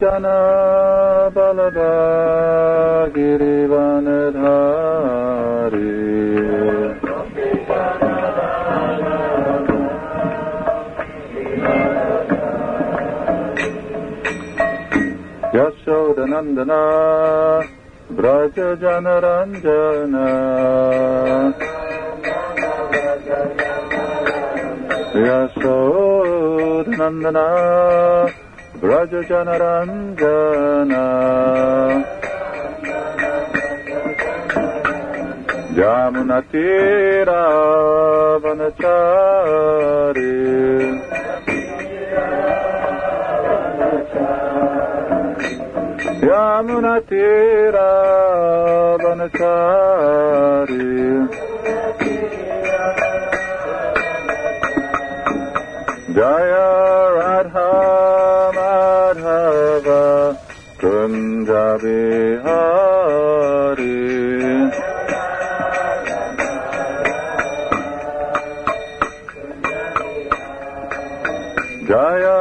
Jana Balaba Girivanadhari Yashodanandana Braja Janaranjana Yashodanandana Brajajanaranjana. Jamunati Ravanachari Jamunati Ravanachari Jaya Radha Punjabi Hari. Jaya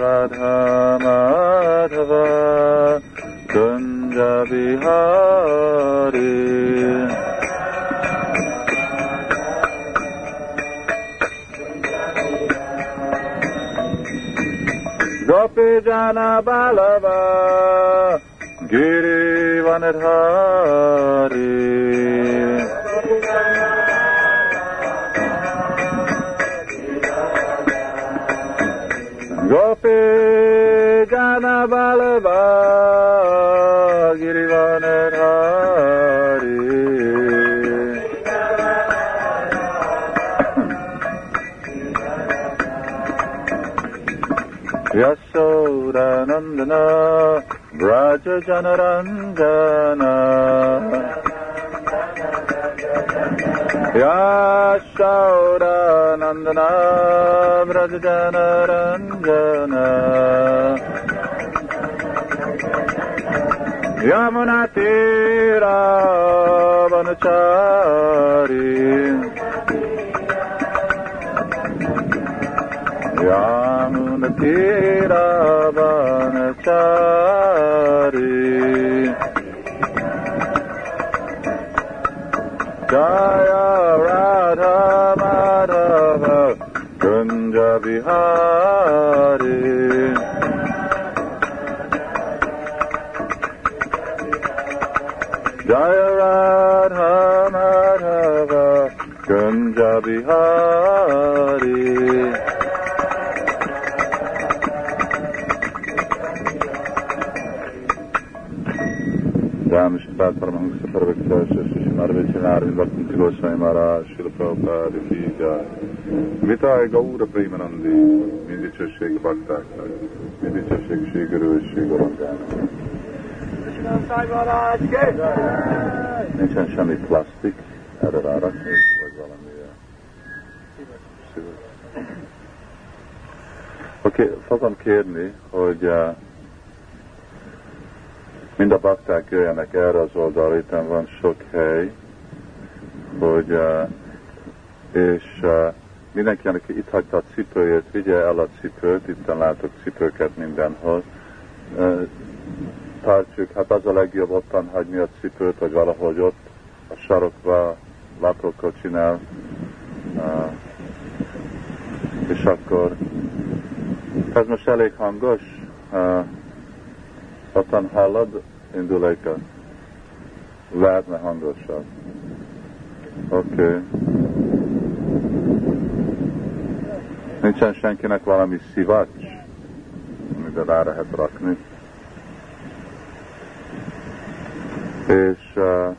Radha Madhava Punjabi Hari. Gopijana Balava Giri Vanadhari Gopijana Balava Kisodanandana Braja Janarangana Yasaudanandana Braja Janarangana Yamuna Tira Vanachari Yamuna हे रावणचारी जय राधा माधव कुञ्ज बिहारी जय राधा माधव कुञ्ज Bihari Shipad Paramahansa Parvekta Shri Marvichinarvind Bhakti Goswami Maharaj Shri Prabhupada Ki Jai Vitai Gaura Premanandi Mindig Csesség Baktáknak Sri Guru és Sri Gorangának Nincsen semmi plastik erre rárakni, vagy valami. Oké, okay, fogom kérni, hogy uh, mind a bakták jöjjenek erre az oldalra, itt van sok hely, hogy uh, és uh, mindenki, aki itt hagyta a cipőjét, vigye el a cipőt, itt látok cipőket mindenhol. Uh, tartsuk, hát az a legjobb ottan hagyni a cipőt, vagy valahogy ott a sarokba, látókocsinál, uh, és akkor ez most elég hangos, ottan hallod, induléka, lehetne hangosabb. Oké. Okay. Nincsen senkinek valami szivacs, amiben rá lehet rakni. És uh,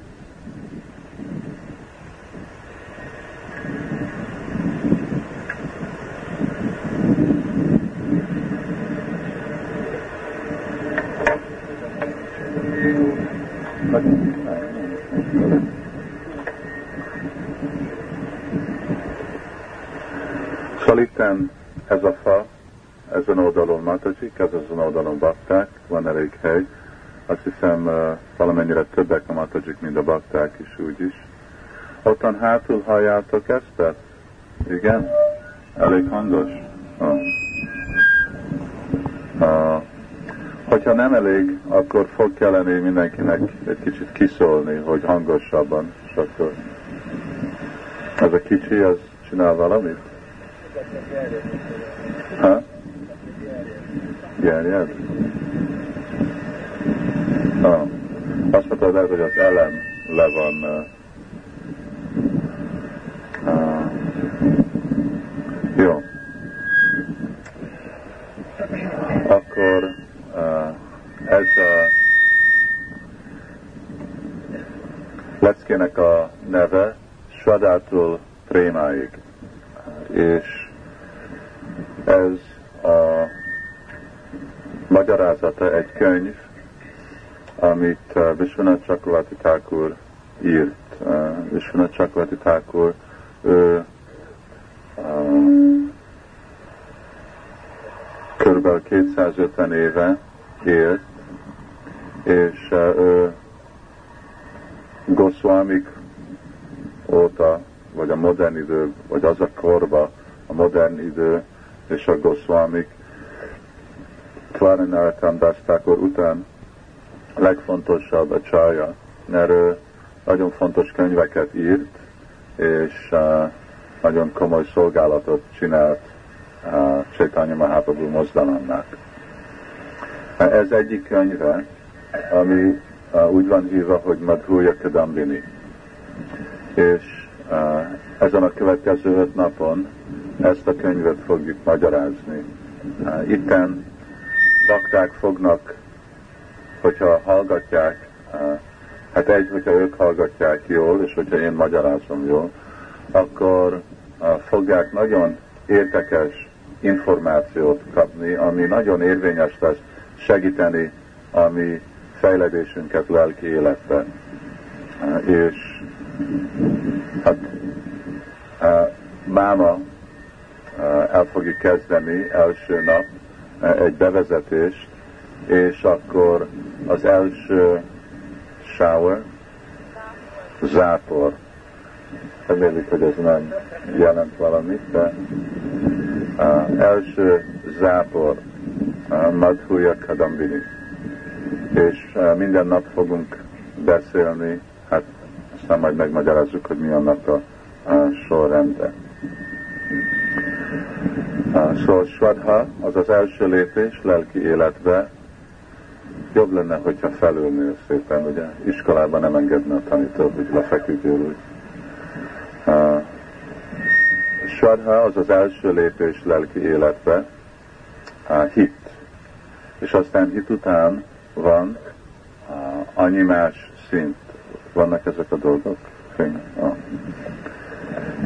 Itten ez a fa, ezen oldalon Matajik, ez azon oldalon bakták, van elég hely. Azt hiszem valamennyire többek a Matajik, mint a bakták is úgyis. Ottan hátul halljátok ezt? Igen? Elég hangos? Ha. Uh, Hogyha nem elég, akkor fog kelleni mindenkinek egy kicsit kiszólni, hogy hangosabban, és akkor ez a kicsi, az csinál valamit? Ha? Gerjed? Ah. Azt mondtad, hogy az elem le van uh, jó. Akkor uh, ez a leckének a neve Svadátul Prémáig. És ez a magyarázata egy könyv, amit Vishwanath Chakravarti Thakur írt. Vishwanath Chakravarti Thakur ő uh, körülbelül 250 éve élt, és ő Goswamik óta, vagy a modern idő, vagy az a korba, a modern idő és a Goswamik Tvarinaratam Dastakor után legfontosabb a csalja, mert ő nagyon fontos könyveket írt, és nagyon komoly szolgálatot csinált uh, Csaitanya Mahaprabhu mozdalomnak. Ez egyik könyve, ami úgy van hívva, hogy Madhuya Kadambini. És ezen a következő öt napon ezt a könyvet fogjuk magyarázni. Itten bakták fognak hogyha hallgatják, hát egy, hogyha ők hallgatják jól, és hogyha én magyarázom jól, akkor fogják nagyon érdekes információt kapni, ami nagyon érvényes lesz segíteni a mi fejledésünket lelki életbe. És hát máma el fogjuk kezdeni első nap egy bevezetést, és akkor az első shower, zápor. Remélik, hogy ez nem jelent valamit, de első zápor, uh, Madhuya Kadambini. És uh, minden nap fogunk beszélni, hát aztán majd megmagyarázzuk, hogy mi annak a uh, sorrende. Szóval Swadha az az első lépés lelki életbe, jobb lenne, hogyha felülnél szépen, ugye iskolában nem engedne a tanító, hogy lefeküdjél úgy. Uh, Sarha az az első lépés lelki életbe, uh, hit. És aztán hit után van uh, annyi más szint. Vannak ezek a dolgok? Uh.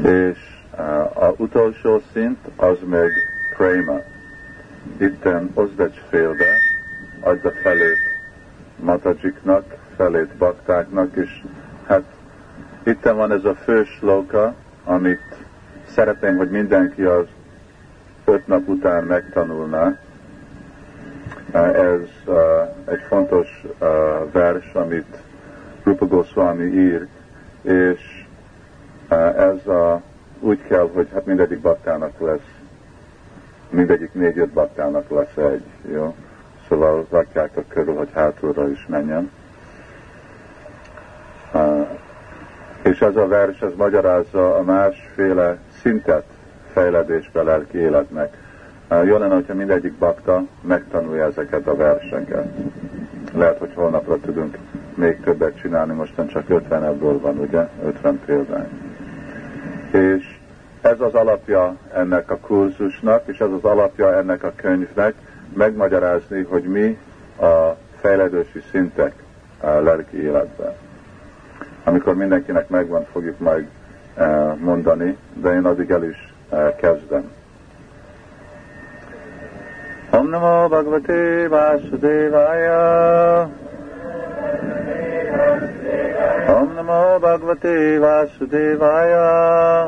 És a utolsó szint az meg prema. Itten Ozdecs félbe, adj a felét matajiknak, felét baktáknak, és hát itt van ez a fő slóka, amit szeretném, hogy mindenki az öt nap után megtanulná. Ez egy fontos vers, amit Rupa Goswami ír, és ez a, úgy kell, hogy hát mindegyik baktának lesz, mindegyik négy-öt baktának lesz egy, jó? szóval rakják a körül, hogy hátulra is menjen. És ez a vers, ez magyarázza a másféle szintet fejledésbe lelki életnek. Jó lenne, hogyha mindegyik bakta megtanulja ezeket a verseket. Lehet, hogy holnapra tudunk még többet csinálni, mostan csak 50 ebből van, ugye? 50 példány. És ez az alapja ennek a kurzusnak, és ez az alapja ennek a könyvnek, megmagyarázni, hogy mi a fejlődési szintek a lelki életben. Amikor mindenkinek megvan, fogjuk majd mondani, de én addig el is eh, kezdem. Om Namo Bhagavate Vasudevaya Om Namo Bhagavate Vasudevaya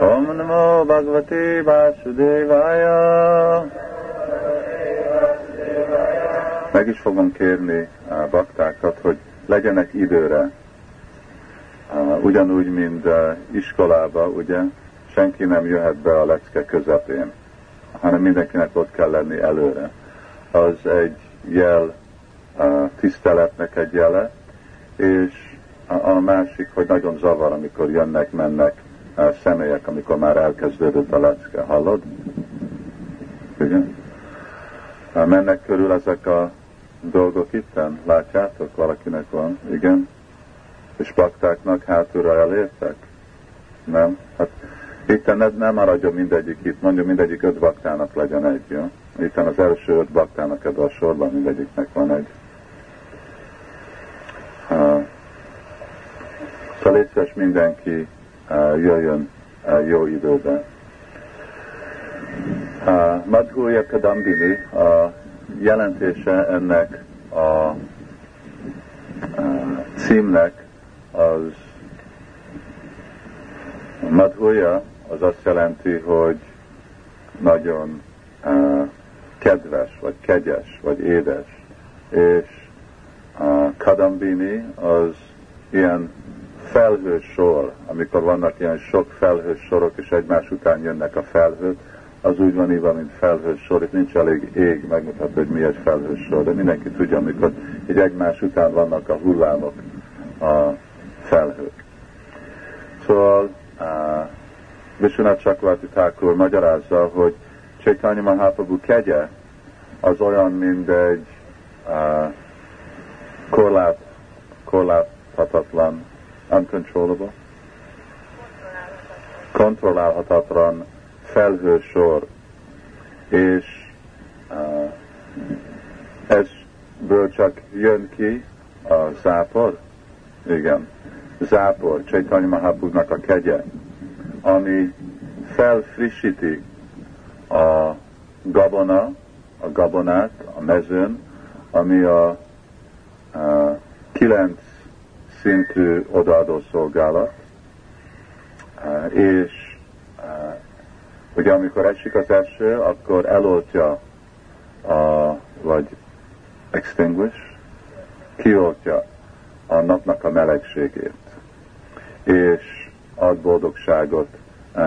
Om Namo Bhagavate Vasudevaya. Meg is fogom kérni a baktákat, hogy legyenek időre. Ugyanúgy, mint iskolába, ugye, senki nem jöhet be a lecke közepén, hanem mindenkinek ott kell lenni előre. az egy jel tiszteletnek egy jele, és a, másik, hogy nagyon zavar, amikor jönnek, mennek személyek, amikor már elkezdődött a lecke. Hallod? Igen? Mennek körül ezek a dolgok itten? Látjátok? Valakinek van? Igen? És baktáknak hátulra elértek? Nem? Hát itt ne, nem maradjon mindegyik itt, mondjuk mindegyik öt baktának legyen egy, jó? Itt az első öt baktának ebben a sorban mindegyiknek van egy. Uh, szóval mindenki uh, jöjjön jó időben. Uh, Madhurya Kadambini a jelentése ennek a címnek az Madhurya az azt jelenti, hogy nagyon uh, kedves, vagy kegyes, vagy édes, és uh, Kadambini az ilyen felhős sor, amikor vannak ilyen sok felhős sorok, és egymás után jönnek a felhők, az úgy van írva, mint felhős sor, itt nincs elég ég megmutatni, hogy mi egy felhős sor, de mindenki tudja, amikor így egymás után vannak a hullámok, a felhők. Szóval uh, Vishwanath Chakravarti Thakur magyarázza, hogy Chaitanya Mahaprabhu kegye az olyan, mint egy uh, korlát, korláthatatlan, uncontrollable, kontrollálhatatlan felhősor, és uh, ezből csak jön ki a zápor, igen, zápor, Chaitanya Mahaprabhu-nak a kegye, ami felfrissíti a gabona, a gabonát a mezőn, ami a, a kilenc szintű odaadó szolgálat, és ugye amikor esik az eső, akkor eloltja a, vagy extinguish, kioltja a napnak a melegségét, és ad boldogságot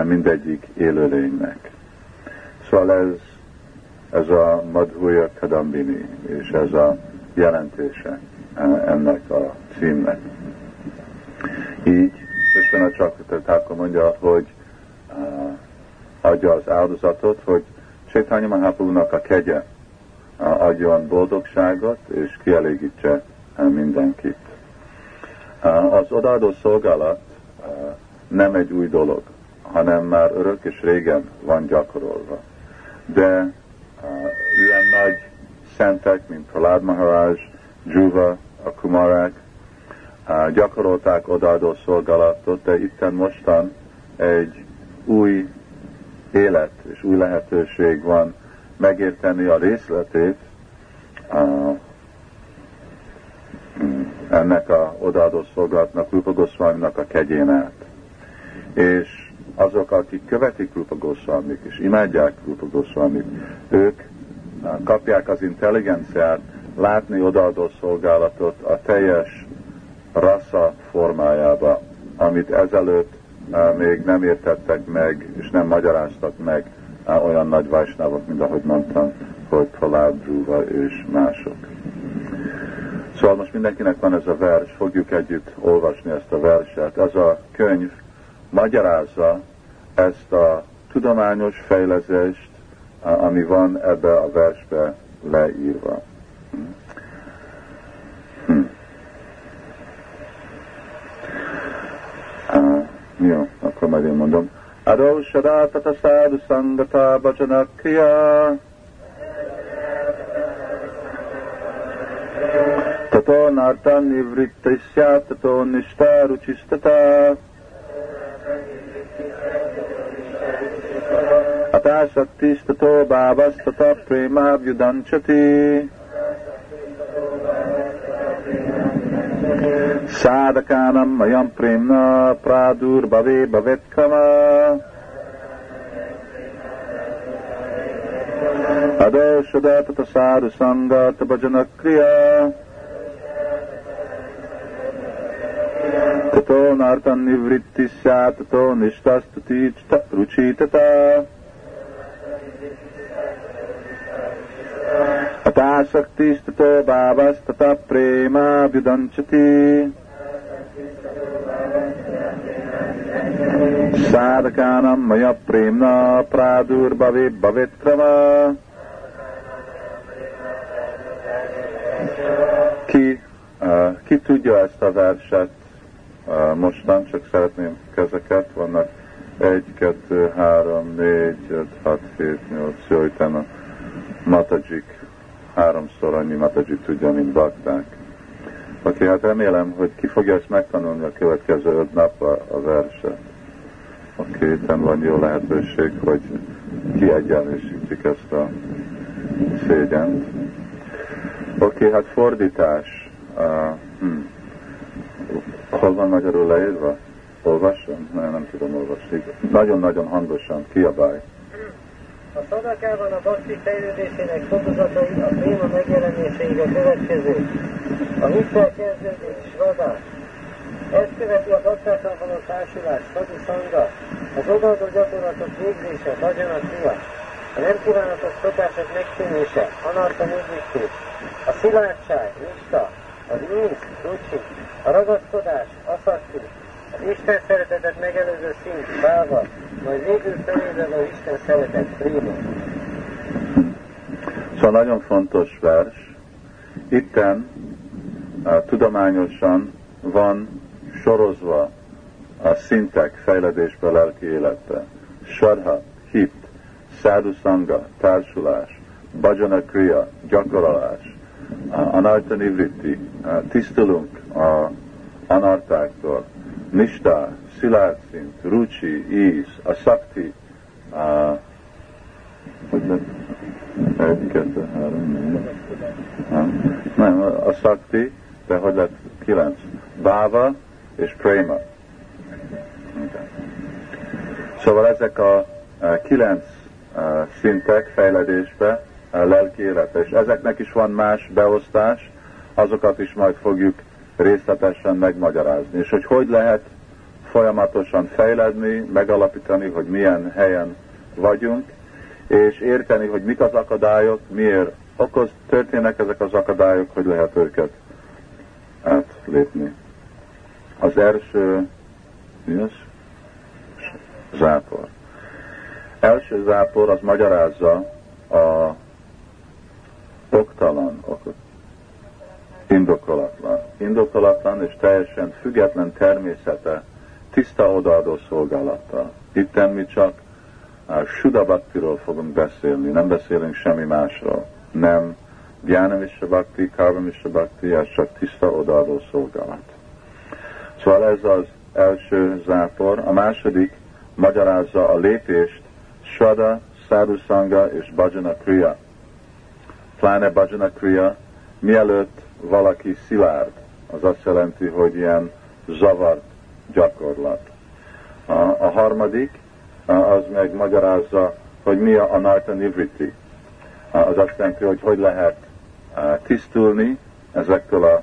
mindegyik élőlénynek. Szóval ez, ez a Madhuya Kadambini, és ez a jelentése ennek a címnek. Így Isten a Csakrata mondja, hogy uh, adja az áldozatot, hogy Csétányi Mahaprabhu-nak a kegye adjon boldogságot, és kielégítse mindenkit. Az odaadó szolgálat nem egy új dolog, hanem már örök és régen van gyakorolva. De ilyen nagy szentek, mint Pralád Maharaj, Juva, a Kumarák, gyakorolták odaadó szolgálatot, de itten mostan egy új élet és új lehetőség van megérteni a részletét ennek a odaadó szolgálatnak, Rupa Goswami-nak a kegyén át. És azok, akik követik Rupa Goswamit és imádják Rupa Goswamit, ők kapják az intelligenciát látni odaadó szolgálatot a teljes rassza formájába, amit ezelőtt még nem értettek meg, és nem magyaráztak meg olyan nagy vajsnávok, mint ahogy mondtam, hogy Pralád, Dhruva és mások. Szóval most mindenkinek van ez a vers, fogjuk együtt olvasni ezt a verset. Ez a könyv magyarázza ezt a tudományos fejleszést, ami van ebbe a versbe leírva. Hm. Uh, jó, akkor majd én mondom. Adó sadátata szádu szangata bhajanakriya Tato nartan ततो नार्ता निवृत्त ततो निष्ठा रुचिस्तता अतः शक्तिस्ततो भावस्ततः प्रेमाभ्युदंशति। साधकानम् अयम् प्रेम्णा प्रादुर्भवे भवेत्कम। अदोषदत् तसारुसङ्गत् भजनक्रिया sangha tabhajana kriya Tato nartan nivritti syat tato nishtastuti ruchitata Tatásaktisztató bávasztata préma vidancsati. Szádakánam maja prémna prádur bavé bavetrava. Ki, uh, ki tudja ezt a verset mostan, csak szeretném kezeket, vannak egy, kettő, három, négy, öt, hat, hét, nyolc, jó, utána Matajik, háromszor annyi Matajik tudja, mint bakták. Oké, okay, hát remélem, hogy ki fogja ezt megtanulni a következő öt napra a verset. Oké, okay, van jó lehetőség, hogy kiegyenlősítik ezt a szégyent. Oké, okay, hát fordítás. Uh, hm. Hol van magyarul leírva? Olvasom? Nem, nem tudom olvasni. Nagyon-nagyon hangosan, kiabálj. A szadakában a bakti fejlődésének fokozatai a téma megjelenéséig a következő. A hittel kezdődik svada. Ezt követi a baktákkal való társulás, szadu szanga, az odaadó gyakorlatok végzése, kriya, a nem kívánatos szokások megszűnése, anarta nidritti, a szilárdság, nista, az íz, rucsi, a ragaszkodás, aszakti, az Isten szeretetet megelőző szint, báva, majd végül felébred az Isten szeretet, prima. Szóval nagyon fontos vers. Itten tudományosan van sorozva a szintek fejledésbe, lelki életbe. Sarha, hit, szádusanga, társulás, bajana kriya, gyakorolás, anarta nivritti, tisztulunk a anartáktól, nista, szilárd szint, rucsi, íz, a szakti, a, hogy egy, kettő, három, nem, a szakti, de hogy lett kilenc, báva és préma. Okay. Szóval ezek a, a kilenc a szintek fejledésbe, lelki életbe, és ezeknek is van más beosztás, azokat is majd fogjuk részletesen megmagyarázni. És hogy hogy lehet folyamatosan fejledni, megalapítani, hogy milyen helyen vagyunk, és érteni, hogy mik az akadályok, miért okoz, történnek ezek az akadályok, hogy lehet őket átlépni. Az első, mi az? Zápor. Első zápor az magyarázza a oktalan, okot, indokolatlan, indokolatlan és teljesen független természete tiszta odaadó szolgálattal. Itten mi csak a Sudabaktiról fogunk beszélni, nem beszélünk semmi másról. Nem Gyánam is a Bhakti, Karvam is a Bhakti, ez csak tiszta odaadó szolgálat. Szóval ez az első zápor. A második magyarázza a lépést Sada, Sadhusanga és Bhajana Kriya. Pláne Bhajana Kriya, mielőtt valaki szilárd, az azt jelenti, hogy ilyen zavart gyakorlat. A, a harmadik, az meg magyarázza, hogy mi a Anarta Nivriti. Az azt jelenti, hogy hogy lehet tisztulni ezektől a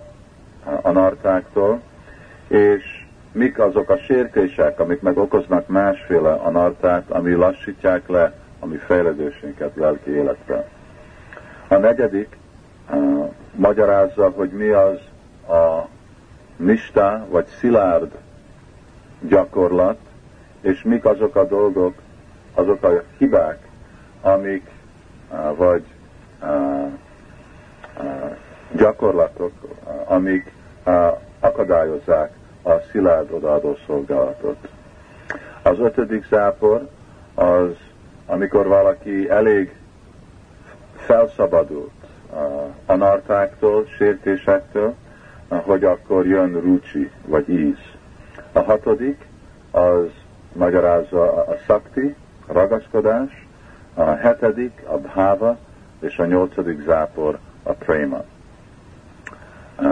anartáktól, és mik azok a sértések, amik meg okoznak másféle anartát, ami lassítják le a mi fejlődésünket lelki életre. A negyedik uh, magyarázza, hogy mi az a nista, vagy szilárd gyakorlat, és mik azok a dolgok, azok a hibák, amik uh, vagy uh, gyakorlatok, amik akadályozzák a szilárd odaadó szolgálatot. Az ötödik zápor az, amikor valaki elég felszabadult uh, anartáktól, sértésektől, hogy akkor jön rucsi, vagy íz. A hatodik az magyarázza a szakti, a ragaszkodás, a hetedik a bháva, és a nyolcadik zápor a préma.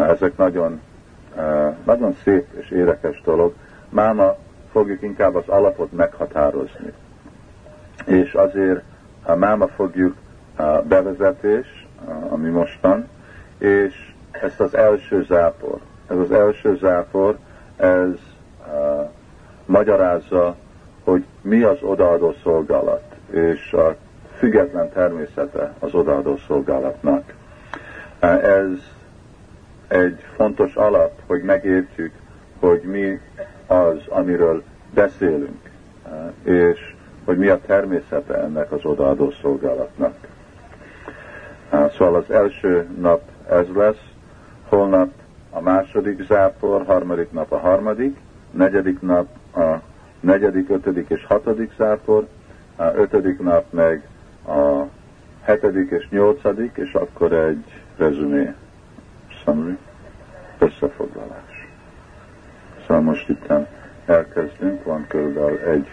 Ezek nagyon, nagyon szép és érdekes dolog. Máma fogjuk inkább az alapot meghatározni. És azért máma fogjuk a bevezetés, ami mostan, és ezt az első zápor. Ez az első zápor, ez magyarázza, hogy mi az odaadó szolgálat, és a független természete az odaadó szolgálatnak. Ez egy fontos alap, hogy megértjük, hogy mi az, amiről beszélünk, és hogy mi a természete ennek az odaadó szolgálatnak. Szóval az első nap ez lesz, holnap a második zápor, harmadik nap a harmadik, negyedik nap a negyedik, ötödik és hatodik zápor, a ötödik nap meg a hetedik és nyolcadik, és akkor egy rezumé, summary, összefoglalás. Szóval most itt elkezdünk, van körülbelül egy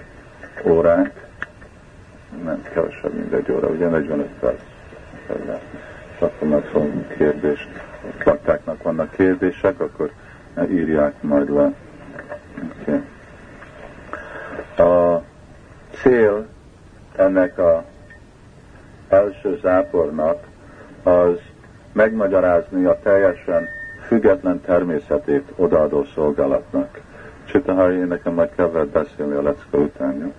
óránk, nem kevesebb, mint egy óra, ugye 45 perc. Meg fogunk kérdést, laktáknak vannak kérdések, akkor írják majd le. Okay. A cél ennek a első zápornak az megmagyarázni a teljesen független természetét odaadó szolgálatnak. Csitahari, nekem majd kell beszélni a lecke után.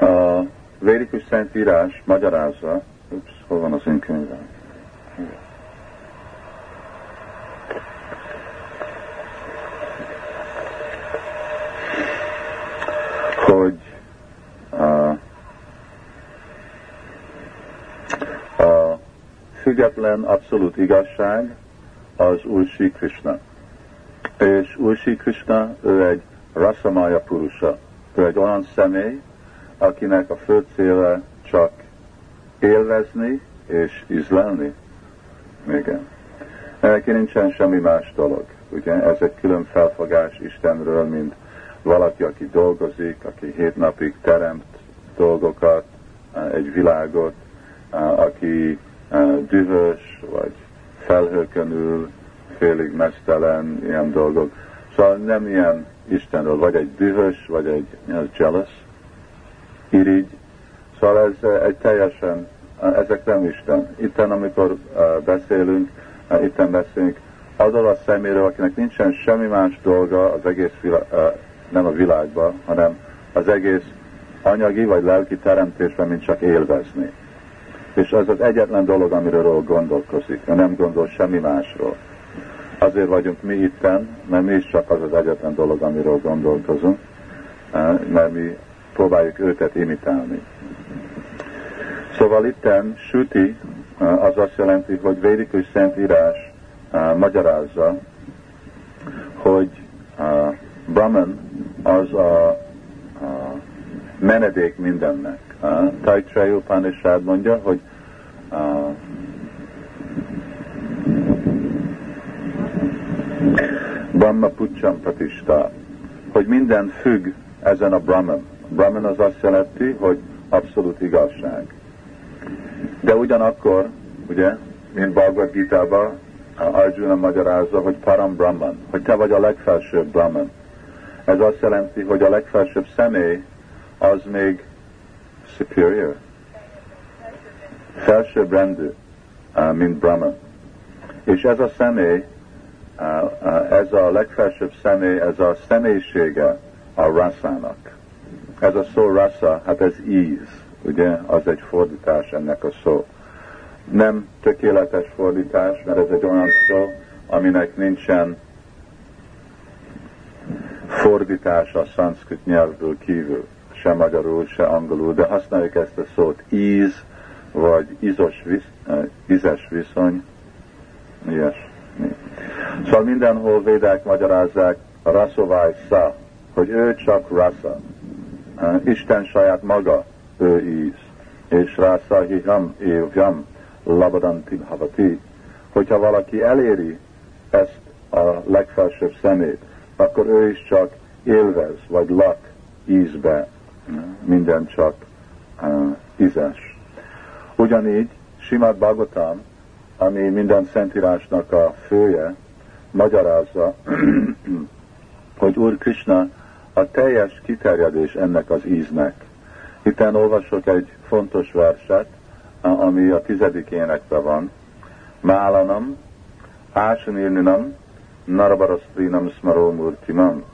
A Védikus Szentírás magyarázza, ups, hol van az én könyvem? hogy a, a független abszolút igazság az Úr Sri Krishna. És Úr Sri Krishna, ő egy Rasamaya Purusa. Ő egy olyan személy, akinek a fő célja csak élvezni és ízlelni. Igen. Neki nincsen semmi más dolog. Ugye ez egy külön felfogás Istenről, mint valaki, aki dolgozik, aki hét napig teremt dolgokat, egy világot, aki dühös, vagy felhőkön ül, félig mesztelen, ilyen dolgok. Szóval nem ilyen Istenről, vagy egy dühös, vagy egy az jealous, irigy. Szóval ez egy teljesen, ezek nem Isten. Itten, amikor beszélünk, itten beszélünk, azzal a szeméről, akinek nincsen semmi más dolga az egész világ, nem a világban, hanem az egész anyagi vagy lelki teremtésben, mint csak élvezni. És ez az egyetlen dolog, amiről gondolkozik, mert nem gondol semmi másról. Azért vagyunk mi itten, mert mi is csak az az egyetlen dolog, amiről gondolkozunk, eh, mert mi próbáljuk őtet imitálni. Szóval itten süti az azt jelenti, hogy védikus szentírás magyarázza, hogy Brahman az a, menedék mindennek. Taittrai Upanishad mondja, hogy Brahma Puccham Patista, hogy minden függ ezen a Brahman. Brahman az azt jelenti, hogy abszolút igazság. De ugyanakkor, ugye, mint Bhagavad Gita-ban, Arjuna magyarázza, hogy Param Brahman, hogy te vagy a legfelsőbb Brahman. Ez azt jelenti, hogy a legfelsőbb személy az még superior, felsőbb rendű, mint Brahman. És ez a személy, ez a legfelsőbb személy, ez a személyisége a raszának. Ez a szó rasa, hát ez íz, ugye, az egy fordítás ennek a szó. Nem tökéletes fordítás, mert ez egy olyan szó, aminek nincsen fordítás a szanszkrit nyelvből kívül, se magyarul, se angolul, de használjuk ezt a szót íz, vagy izos visz, uh, ízes viszony, ilyesmi. Szóval mindenhol védák magyarázzák a raszovály szá, hogy ő csak rasa. Isten saját maga, ő íz. És rasa hiham évjam labadanti havati. Hogyha valaki eléri ezt a legfelsőbb szemét, akkor ő is csak élvez, vagy lak ízbe, minden csak uh, ízes. Ugyanígy Simát Bhagavatam, ami minden szentírásnak a fője, magyarázza, hogy Úr Krishna a teljes kiterjedés ennek az íznek. Itten olvasok egy fontos verset, ami a tizedik énekben van. Málanam, Ásanirninam, Narabarasztrinam Smaromurtimam,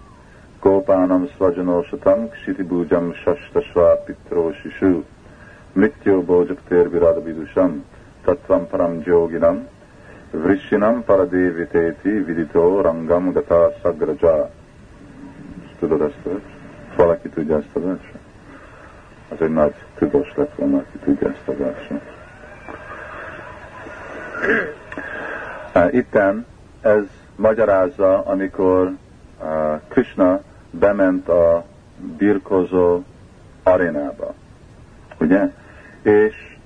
Gópánam Svajanosatam, Ksitibújam Sastasvá Pitró Sisu, Mrityó Bójak Térvirada Vidusam, Tattvam Param Joginam, Vrishinam Paradévitéti Vidito Rangam Gata Sagraja. Tudod ezt a Valaki tudja ezt a verset? Az egy nagy tudós lett volna, aki tudja ezt a verset. Itten ez magyarázza, amikor Krishna bement a birkozó arénába. Ugye? És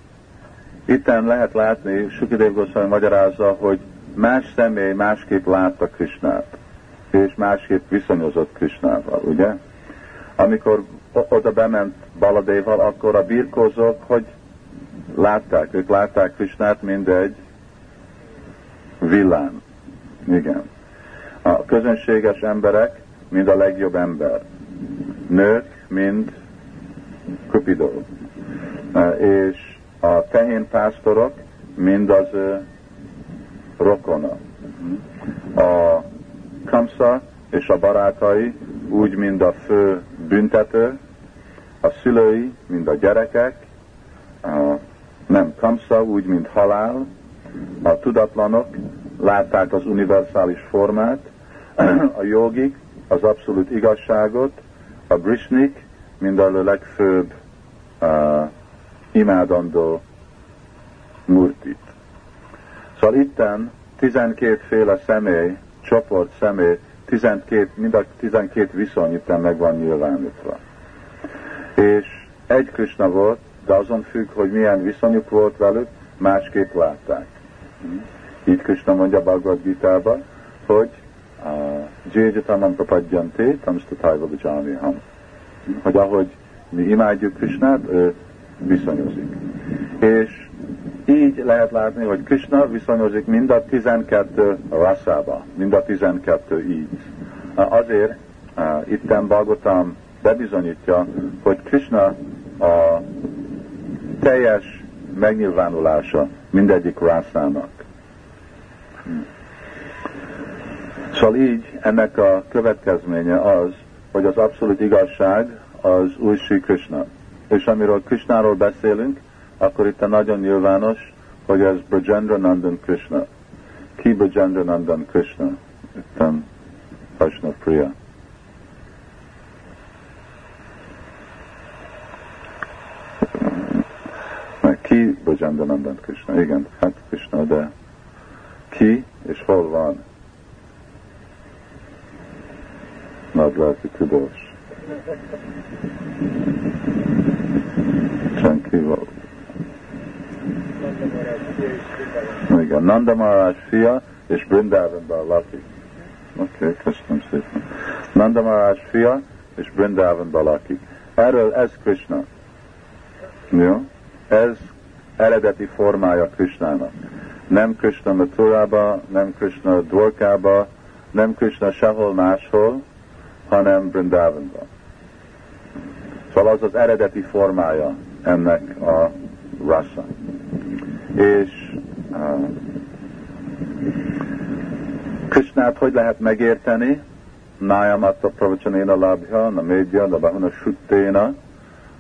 itten lehet látni, Sukidev Goswami magyarázza, hogy más személy másképp látta Krishnát, és másképp viszonyozott Krishnával, ugye? Amikor oda bement Baladéval, akkor a birkózók, hogy látták, ők látták Krishnát, mindegy villám. Igen. A közönséges emberek mind a legjobb ember. Nők mind Cupidó. És a tehén pásztorok mind az rokona. A Kamsa és a barátai úgy, mint a fő büntető, a szülői, mint a gyerekek, a, nem Kamsa úgy, mint halál, a tudatlanok látták az univerzális formát, a jogik az abszolút igazságot, a brisnik mind a legfőbb uh, imádandó murtit. Szóval itten 12 féle személy, csoport személy, 12, mind a 12 viszony itten meg van nyilvánítva. És egy Krishna volt, de azon függ, hogy milyen viszonyuk volt velük, másképp látták. Így Krishna mondja Bhagavad gita hogy Jéjatamam prapadjante, tamstatájva ham. Hogy ahogy mi imádjuk Krishnát, ő viszonyozik. És így lehet látni, hogy Krishna viszonyozik mind a 12 raszába, mind a 12 így. Azért itten Bhagavatam bebizonyítja, hogy Krishna a teljes megnyilvánulása mindegyik rászának. Szóval így ennek a következménye az, hogy az abszolút igazság az új Krishna. És amiről Krishnáról beszélünk, akkor itt a nagyon nyilvános, hogy ez Brajendra Nandan Krishna. Ki Brajendra Nandan Krishna? Itt Vajshna Priya. Ki Brajendra Nandan Krishna? Igen, hát Krishna, de ki és hol van? Nagylelki tudós. Senki volt. Igen, Nanda Maharaj fia és Brindavanban lakik. Oké, okay, köszönöm szépen. Nanda Maharaj fia és Brindavanban lakik. Erről ez Krishna. Jó? Ez eredeti formája Krishnának. Nem Krishna Mathurába, nem Krishna Dvorkába, nem Krishna sehol máshol, hanem Brindavanban. Szóval az az eredeti formája ennek a rasa. És uh, Krishnát hogy lehet megérteni? Nájamatta pravacsanéna labhya, na média, na bahana sutténa.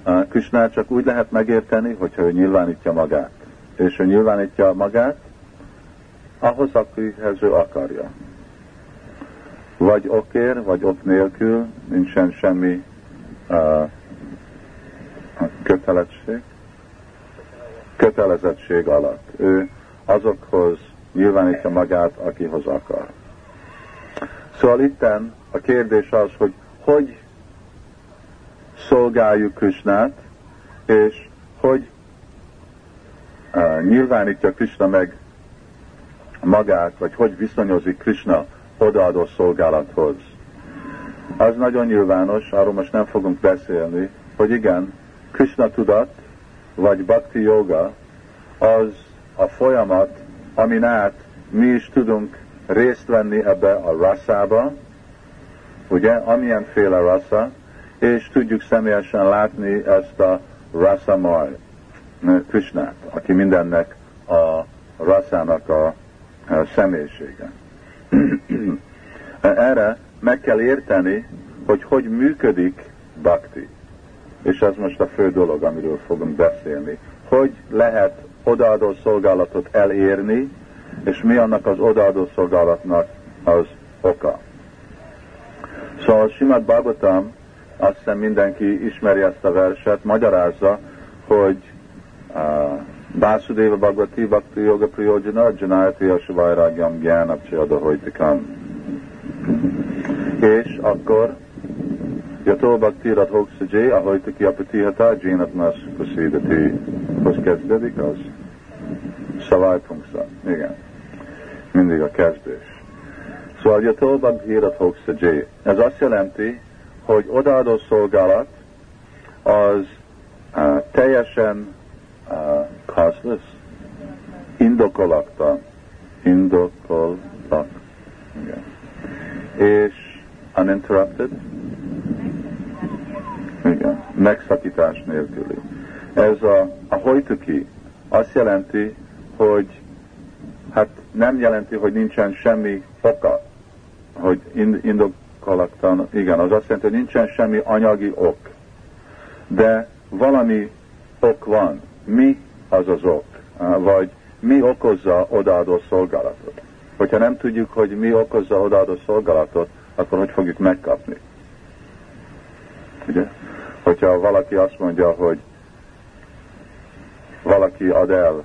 Uh, Krishnát csak úgy lehet megérteni, hogyha ő nyilvánítja magát. És ő nyilvánítja magát, ahhoz, akihez ő akarja. Vagy okér, vagy ok nélkül, nincsen semmi uh, kötelezség, kötelezettség alatt. Ő azokhoz nyilvánítja magát, akihoz akar. Szóval itten a kérdés az, hogy hogy szolgáljuk Krisnát, és hogy uh, nyilvánítja Krishna meg magát, vagy hogy viszonyozik Krishna odaadó szolgálathoz. Az nagyon nyilvános, arról most nem fogunk beszélni, hogy igen, Krishna tudat, vagy bhakti yoga, az a folyamat, amin át mi is tudunk részt venni ebbe a raszába, ugye, amilyenféle rasza, és tudjuk személyesen látni ezt a rasamaj, Krishnát, aki mindennek a raszának a, a személyisége. Erre meg kell érteni, hogy hogy működik bhakti. És ez most a fő dolog, amiről fogunk beszélni. Hogy lehet odaadó szolgálatot elérni, és mi annak az odaadó szolgálatnak az oka. Szóval Simad Bhagavatam, azt hiszem mindenki ismeri ezt a verset, magyarázza, hogy uh, Vásudeva Bhagavati Bhakti Yoga Priyojana Janayati Asavairagyam Gyana Csada Hojtikam. És akkor Radhok Sajé, Ahojtiki Apatihata, Jénatmas Kusidati. Hoz kezdődik az? Szavajpunksa. Igen. Mindig a kezdés. Szóval Yato Bhakti Radhok Sajé. Ez azt jelenti, hogy odaadó szolgálat az uh, teljesen uh, causeless, indokolakta, indokolak, igen. és uninterrupted, igen, megszakítás nélküli. Ez a, a hojtuki azt jelenti, hogy hát nem jelenti, hogy nincsen semmi oka, hogy indokolaktan, igen, az azt jelenti, hogy nincsen semmi anyagi ok, de valami ok van, mi az az ok, vagy mi okozza odaadó szolgálatot. Hogyha nem tudjuk, hogy mi okozza odaadó szolgálatot, akkor hogy fogjuk megkapni? Ugye? Hogyha valaki azt mondja, hogy valaki ad el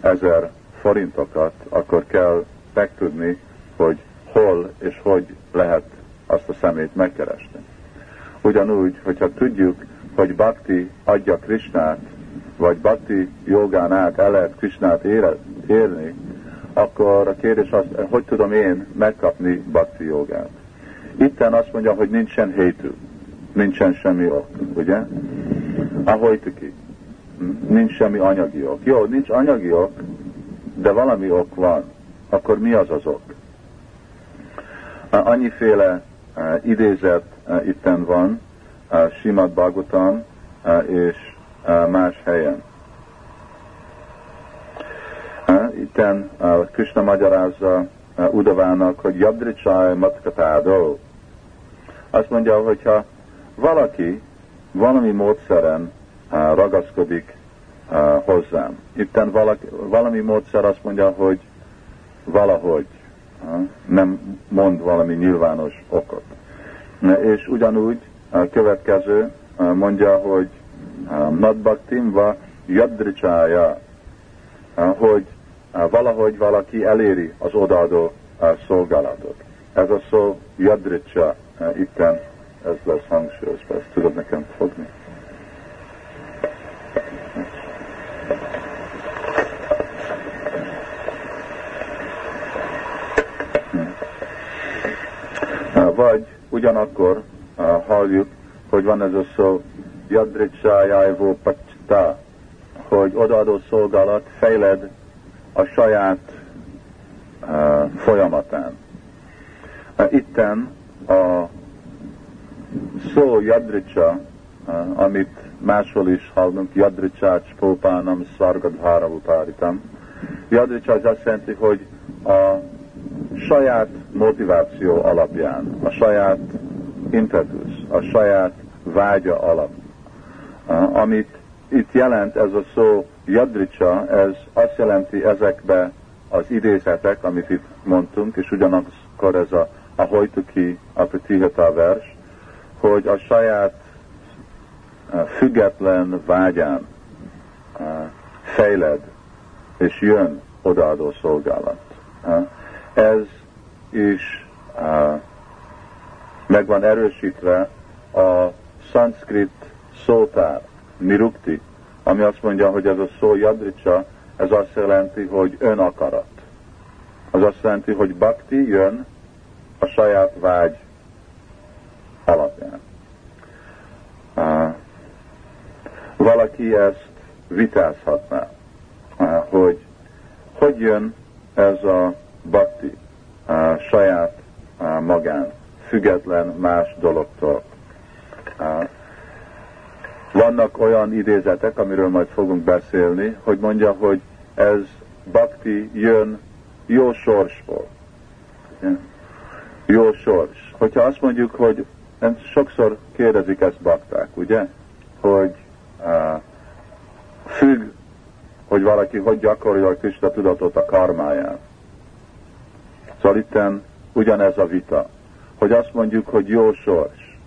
ezer forintokat, akkor kell megtudni, hogy hol és hogy lehet azt a szemét megkeresni. Ugyanúgy, hogyha tudjuk, hogy Bhakti adja Krishnát, vagy Bhakti jogán át el lehet Krishnát érni, akkor a kérdés az, hogy tudom én megkapni Bhakti jogát. Itten azt mondja, hogy nincsen hétű, nincsen semmi ok, ugye? Ahogy ki. Nincs semmi anyagi ok. Jó, nincs anyagi ok, de valami ok van. Akkor mi az az ok? Annyiféle uh, idézet uh, itten van, Simad uh, és más helyen. Itten Krishna magyarázza Udavának, hogy Yadricsaj Matkatádó. Azt mondja, hogyha valaki valami módszeren ragaszkodik hozzám. Itten valaki, valami módszer azt mondja, hogy valahogy, nem mond valami nyilvános okot. És ugyanúgy a következő mondja, hogy Nadbaktimva Yadricsája, hogy valahogy valaki eléri az odaadó szolgálatot. Ez a szó Yadricsa, itten ez lesz hangsúlyozva, ezt tudod nekem fogni. Vagy ugyanakkor halljuk, hogy van ez a szó Yadricsájájvó Pacta, hogy odaadó szolgálat fejled a saját uh, folyamatán. Itten a szó Yadricsa, uh, amit máshol is hallunk, Yadricsács Pópánam Szargadhára utáritam. Yadricsa az azt jelenti, hogy a saját motiváció alapján, a saját impetus, a saját vágya alap, amit itt jelent ez a szó jadricsa, ez azt jelenti ezekbe az idézetek, amit itt mondtunk, és ugyanakkor ez a, a hojtuki apritihata vers, hogy a saját független vágyán fejled, és jön odaadó szolgálat. Ez is meg van erősítve a szanszkrit szótár, nirukti, ami azt mondja, hogy ez a szó jadricsa, ez azt jelenti, hogy önakarat. Az azt jelenti, hogy bhakti jön a saját vágy alapján. Valaki ezt vitázhatná, hogy hogy jön ez a bhakti uh, saját magán, független más dologtól. Vannak olyan idézetek, amiről majd fogunk beszélni, hogy mondja, hogy ez bakti jön jó sorsból. Jó sors. Hogyha azt mondjuk, hogy sokszor kérdezik ezt bakták, ugye? Hogy uh, függ hogy valaki hogy gyakorolja a Krishna tudatot a karmáján. Szóval itten ugyanez a vita, hogy azt mondjuk, hogy jó sors.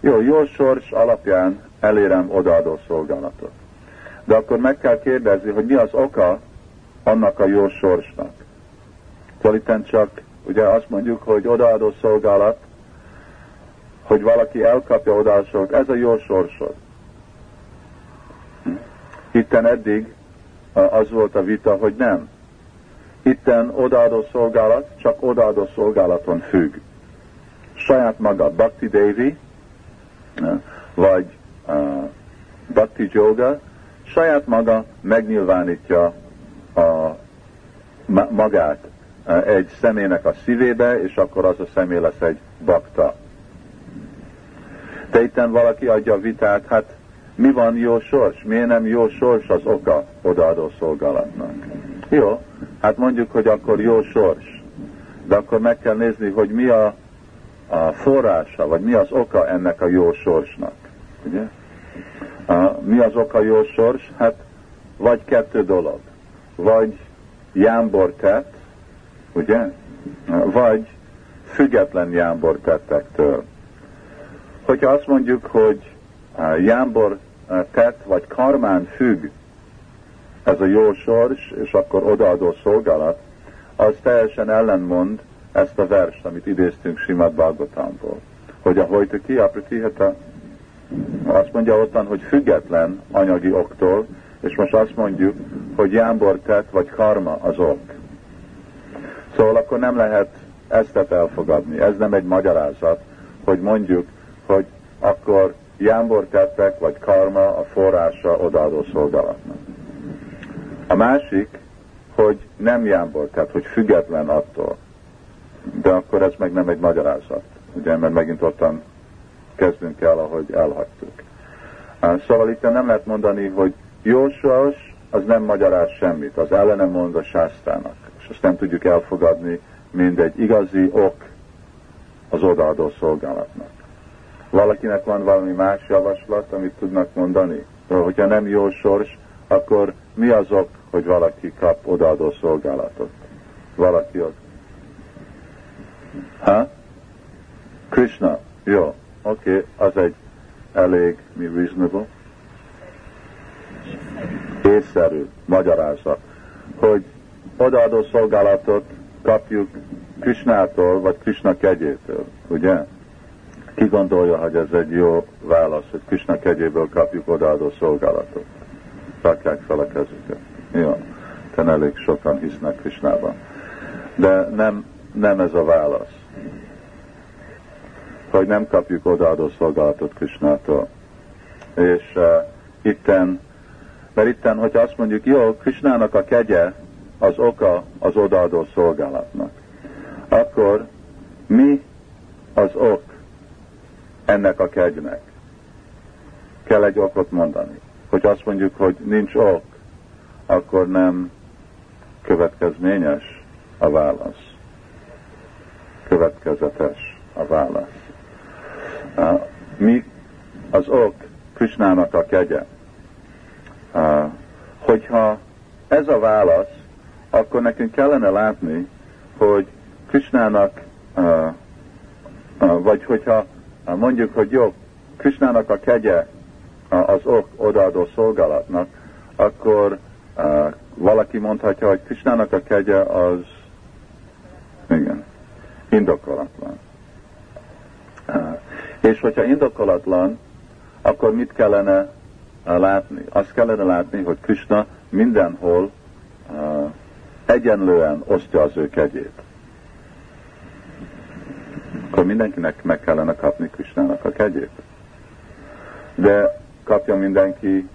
Jó, jó sors alapján elérem odaadó szolgálatot. De akkor meg kell kérdezni, hogy mi az oka annak a jó sorsnak. Szóval itten csak ugye azt mondjuk, hogy odaadó szolgálat, hogy valaki elkapja odaadó ez a jó sorsod. Itten eddig az volt a vita, hogy nem. Itten odaadó szolgálat csak odaadó szolgálaton függ. Saját maga Bhakti Devi, vagy uh, Bhakti Yoga, saját maga megnyilvánítja a, magát egy személynek a szívébe, és akkor az a személy lesz egy bakta. De itten valaki adja vitát, hát mi van jó sors? Miért nem jó sors az oka odaadó szolgálatnak? Jó, hát mondjuk, hogy akkor jó sors. De akkor meg kell nézni, hogy mi a, a forrása, vagy mi az oka ennek a jó sorsnak. Ugye? A, mi az oka jó sors? Hát vagy kettő dolog. Vagy jámbor tett, ugye? Vagy független jámbor tettektől. Hogyha azt mondjuk, hogy jámbor tett vagy karmán függ ez a jó sors, és akkor odaadó szolgálat, az teljesen ellenmond ezt a verst, amit idéztünk Simad Bhagavatamból. Hogy a hojta ki, apritiheta, azt mondja ottan, hogy független anyagi októl, és most azt mondjuk, hogy jámbor tett vagy karma az ok. Szóval akkor nem lehet ezt elfogadni. Ez nem egy magyarázat, hogy mondjuk, hogy akkor jámbor tettek, vagy karma a forrása odaadó szolgálatnak. A másik, hogy nem jámbor, tehát hogy független attól. De akkor ez meg nem egy magyarázat, ugye, mert megint ottan kezdünk el, ahogy elhagytuk. Szóval itt nem lehet mondani, hogy jó sors, az nem magyaráz semmit, az ellenem mond a sásztának, és azt nem tudjuk elfogadni, mint egy igazi ok az odaadó szolgálatnak. Valakinek van valami más javaslat, amit tudnak mondani? Hogyha nem jó sors, akkor mi az ok, hogy valaki kap odaadó szolgálatot? Valaki ott. Ha? Krishna. Jó. Oké, okay. az egy elég mi reasonable. Észszerű magyarázat, hogy odaadó szolgálatot kapjuk Krishnától, vagy Krishna kegyétől, ugye? Ki gondolja, hogy ez egy jó válasz, hogy Krishna kegyéből kapjuk odaadó szolgálatot? Rakják fel a kezüket. Jó, te elég sokan hisznek Krishnában. De nem, nem ez a válasz. Hogy nem kapjuk odaadó szolgálatot Krishnától. És uh, itten, mert itten, hogy azt mondjuk, jó, Krishnának a kegye az oka az odaadó szolgálatnak, akkor mi az ok, ennek a kegynek. Kell egy okot mondani. Hogy azt mondjuk, hogy nincs ok, akkor nem következményes a válasz. Következetes a válasz. Mi az ok Krisnának a kegye? Hogyha ez a válasz, akkor nekünk kellene látni, hogy Krisnának, vagy hogyha mondjuk, hogy jó, Krisnának a kegye az ok odaadó szolgálatnak, akkor valaki mondhatja, hogy Krisnának a kegye az igen, indokolatlan. És hogyha indokolatlan, akkor mit kellene látni? Azt kellene látni, hogy Krishna mindenhol egyenlően osztja az ő kegyét akkor mindenkinek meg kellene kapni Krisnának a kegyét. De kapja mindenki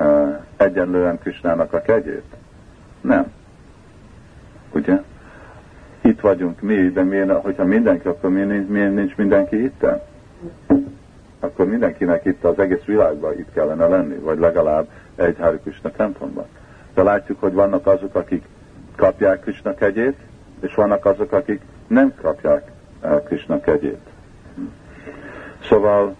uh, egyenlően Krisnának a kegyét? Nem. Ugye? Itt vagyunk mi, de miért, hogyha mindenki, akkor miért miért nincs mindenki itt? Akkor mindenkinek itt az egész világban itt kellene lenni, vagy legalább egy Hari Krishna templomban. De látjuk, hogy vannak azok, akik kapják Krishna kegyét, és vannak azok, akik nem kapják Krishna kegyét. Szóval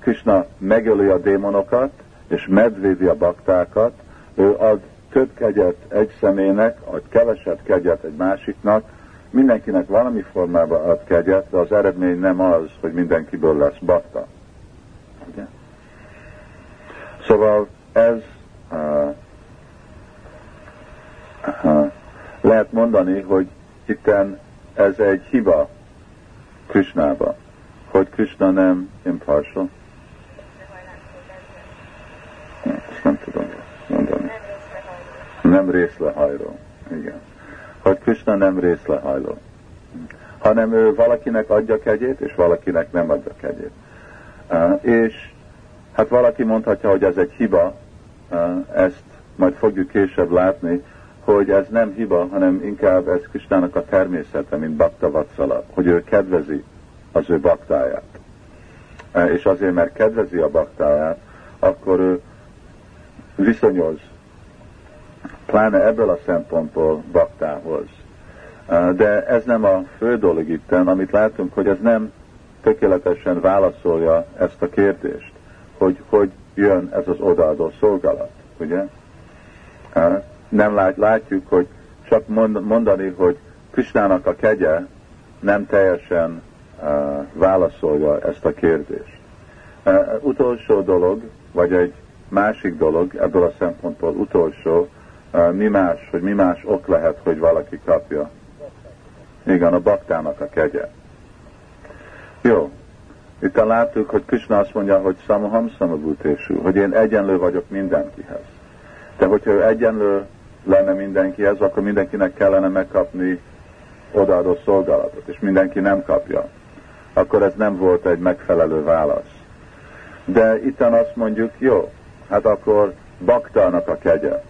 Krishna megöli a démonokat, és medvédi a baktákat, ő ad több kegyet egy személynek, vagy keveset kegyet egy másiknak, mindenkinek valami formában ad kegyet, de az eredmény nem az, hogy mindenkiből lesz bakta. Ugye? Szóval ez uh, uh, lehet mondani, hogy itten ez egy hiba Krishnába, hogy Krishna nem impartial. Ezt nem tudom mondani. Nem részlehajló. Igen. Hogy Krishna nem részlehajló. Hanem ő valakinek adja kegyét, és valakinek nem adja kegyét. Uh, és hát valaki mondhatja, hogy ez egy hiba, uh, ezt majd fogjuk később látni, hogy ez nem hiba, hanem inkább ez Kisnának a természete, mint Bakta Vatsala, hogy ő kedvezi az ő baktáját. E, és azért, mert kedvezi a baktáját, akkor ő viszonyoz, pláne ebből a szempontból baktához. E, de ez nem a fő dolog itt, amit látunk, hogy ez nem tökéletesen válaszolja ezt a kérdést, hogy hogy jön ez az odaadó szolgálat, ugye? Nem lát, látjuk, hogy csak mondani, hogy Krisnának a kegye nem teljesen uh, válaszolja ezt a kérdést. Uh, utolsó dolog, vagy egy másik dolog, ebből a szempontból utolsó, uh, mi más, hogy mi más ok lehet, hogy valaki kapja. Igen, a baktának a kegye. Jó. Itt láttuk, hogy Krishna azt mondja, hogy samaham samabhutésú, hogy én egyenlő vagyok mindenkihez. De hogyha ő egyenlő lenne mindenkihez, akkor mindenkinek kellene megkapni odaadó szolgálatot, és mindenki nem kapja. Akkor ez nem volt egy megfelelő válasz. De itten azt mondjuk, jó, hát akkor baktának a kegye.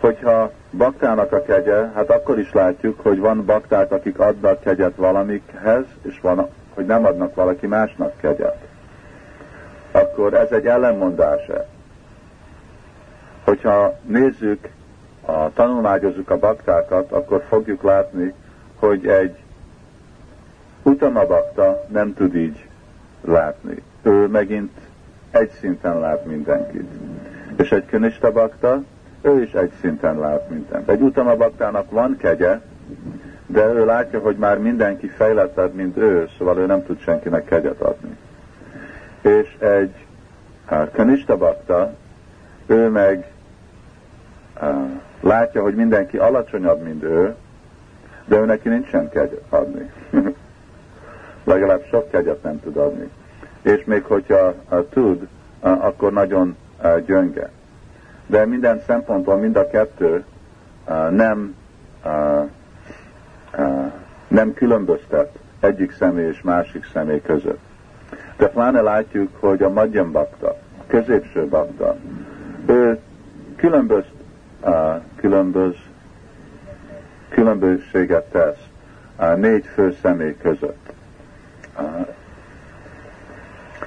Hogyha baktának a kegye, hát akkor is látjuk, hogy van bakták, akik adnak kegyet valamikhez, és van, hogy nem adnak valaki másnak kegyet. Akkor ez egy ellenmondása. Hogyha nézzük a tanulmányozzuk a baktákat, akkor fogjuk látni, hogy egy bakta nem tud így látni. Ő megint egy szinten lát mindenkit. És egy könista bakta, ő is egy szinten lát mindent. Egy baktának van kegye, de ő látja, hogy már mindenki fejlettebb, mint ő, szóval ő nem tud senkinek kegyet adni. És egy kanista bakta, ő meg látja, hogy mindenki alacsonyabb, mint ő, de ő neki nincsen kegyet adni. Legalább sok kegyet nem tud adni. És még hogyha uh, tud, uh, akkor nagyon uh, gyönge. De minden szempontból mind a kettő uh, nem, uh, uh, nem különböztet egyik személy és másik személy között. De pláne látjuk, hogy a Madhyam Bakta, a középső Bakta, ő különböz, különböz, különbözséget tesz négy fő személy között.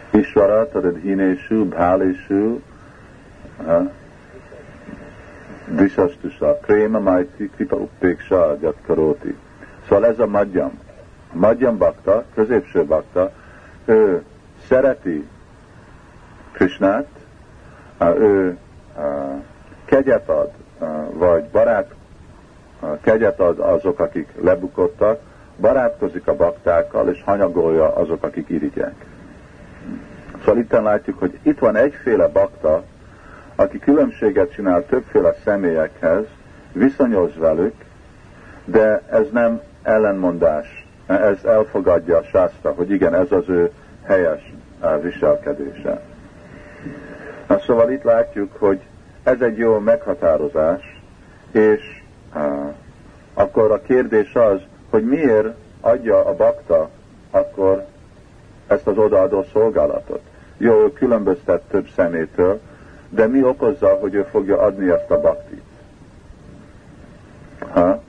Isvara, tudod, hinésű, bhálésű, Dishastusa, Kréma, Maiti, Kripa, Uppéksa, Gyatkaróti. Szóval ez a Madjam. A Madjam Bakta, középső Bakta, ő szereti Krishnát, ő kegyet ad, vagy barát kegyet ad azok, akik lebukottak, barátkozik a baktákkal, és hanyagolja azok, akik irigyek. Szóval itt látjuk, hogy itt van egyféle bakta, aki különbséget csinál többféle személyekhez, viszonyoz velük, de ez nem ellenmondás, ez elfogadja a sászta, hogy igen, ez az ő helyes viselkedése. Na, szóval itt látjuk, hogy ez egy jó meghatározás, és uh, akkor a kérdés az, hogy miért adja a bakta akkor ezt az odaadó szolgálatot. Jó, ő különböztet több szemétől, de mi okozza, hogy ő fogja adni ezt a baktit? Ha?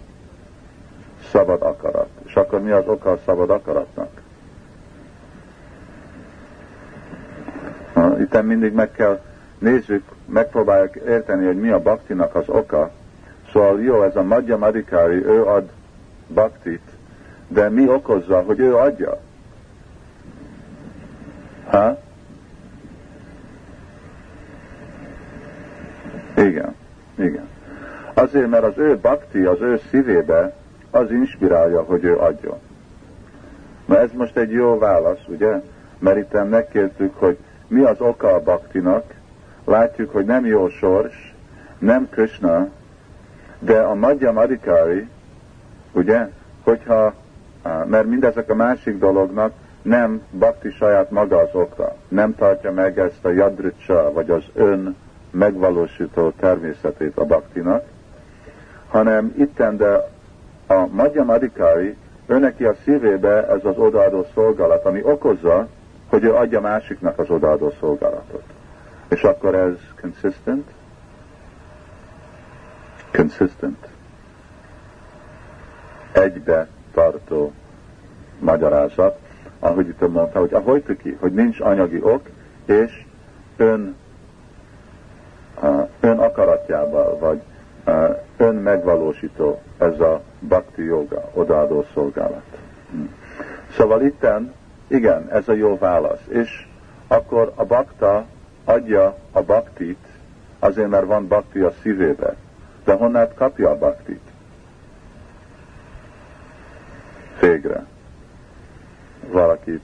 Szabad akarat. És akkor mi az oka a szabad akaratnak? Ha? Itt mindig meg kell nézzük, megpróbáljuk érteni, hogy mi a baktinak az oka. Szóval jó, ez a Madhya Madikari, ő ad baktit, de mi okozza, hogy ő adja? Ha? Igen, igen. Azért, mert az ő bakti, az ő szívébe az inspirálja, hogy ő adjon. Na ez most egy jó válasz, ugye? Mert itt megkértük, hogy mi az oka a baktinak, látjuk, hogy nem jó sors, nem Krishna, de a Madhya Madikari, ugye, hogyha, mert mindezek a másik dolognak nem bakti saját maga az oka, nem tartja meg ezt a jadricsa, vagy az ön megvalósító természetét a baktinak, hanem itten, de a Madhya Madikari, őneki a szívébe ez az odaadó szolgálat, ami okozza, hogy ő adja másiknak az odaadó szolgálatot. És akkor ez consistent? Consistent. Egybe tartó magyarázat, ahogy itt mondta, hogy ahogy ki, hogy nincs anyagi ok, és ön, ön akaratjával, vagy ön megvalósító ez a bhakti joga, odaadó szolgálat. Hm. Szóval itten, igen, ez a jó válasz. És akkor a bakta adja a baktit, azért mert van bakti a szívébe. De honnát kapja a baktit? Végre. Valaki,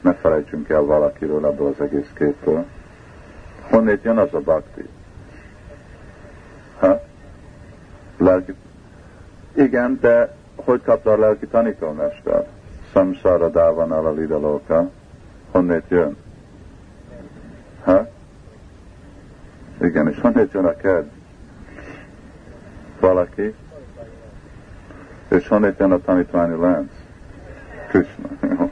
ne felejtsünk el valakiről ebből az egész képtől. Honnét jön az a bakti? Ha? Lelki... Igen, de hogy kapta a lelki tanítómester? Samsara dávan a lidalóka. Honnét jön? Ha? Igen, és honnét jön a kedv? Valaki? És honnét jön a tanítványi lánc? Krishna. Jó.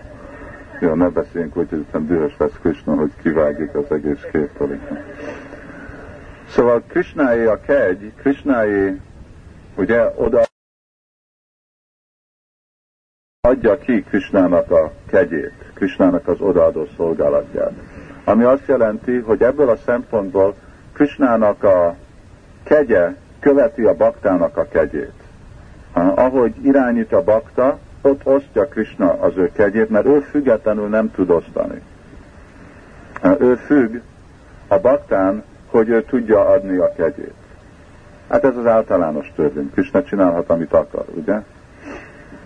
Jó, ne beszéljünk úgy, hogy utána dühös lesz Krishna, hogy kivágjuk az egész képtől. Szóval Krishnáé a kegy, Krishnáé ugye oda adja ki Krishnának a kegyét, Krishnának az odaadó szolgálatját. Ami azt jelenti, hogy ebből a szempontból Krishnának a kegye követi a baktának a kegyét. Ahogy irányít a bakta, ott osztja Krishna az ő kegyét, mert ő függetlenül nem tud osztani. Ő függ a baktán, hogy ő tudja adni a kegyét. Hát ez az általános törvény. Krishna csinálhat, amit akar, ugye?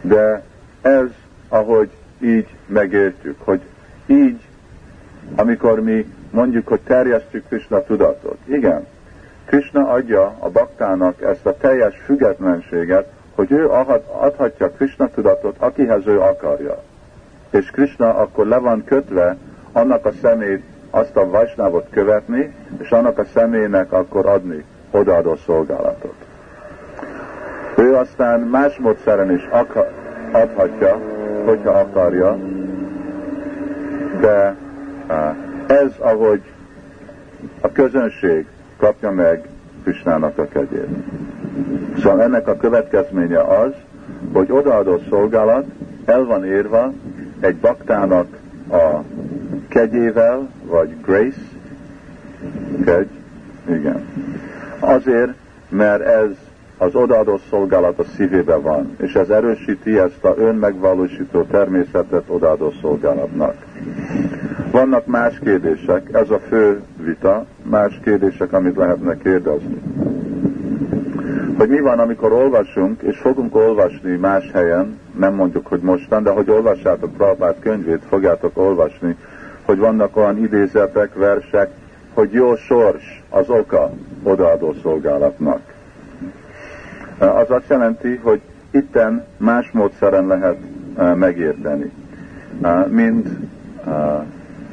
De ez, ahogy így megértjük, hogy így, amikor mi mondjuk, hogy terjesztjük Krishna tudatot. Igen, Krishna adja a baktának ezt a teljes függetlenséget, hogy ő adhatja Krishna tudatot, akihez ő akarja. És Krishna akkor le van kötve annak a szemét, azt a vajsnávot követni, és annak a személynek akkor adni odaadó szolgálatot. Ő aztán más módszeren is adhatja, hogyha akarja, de ez, ahogy a közönség kapja meg Krisnának a kegyét. Szóval ennek a következménye az, hogy odaadó szolgálat el van érva egy baktának a kegyével, vagy grace, kegy, igen. Azért, mert ez az odaadó szolgálat a szívében van, és ez erősíti ezt a önmegvalósító természetet odaadó szolgálatnak. Vannak más kérdések, ez a fő vita, más kérdések, amit lehetne kérdezni. Hogy mi van, amikor olvasunk, és fogunk olvasni más helyen, nem mondjuk, hogy mostan, de hogy olvassátok Prabhát könyvét, fogjátok olvasni, hogy vannak olyan idézetek, versek, hogy jó sors az oka odaadó szolgálatnak. Az azt jelenti, hogy itten más módszeren lehet e, megérteni. E, mint e,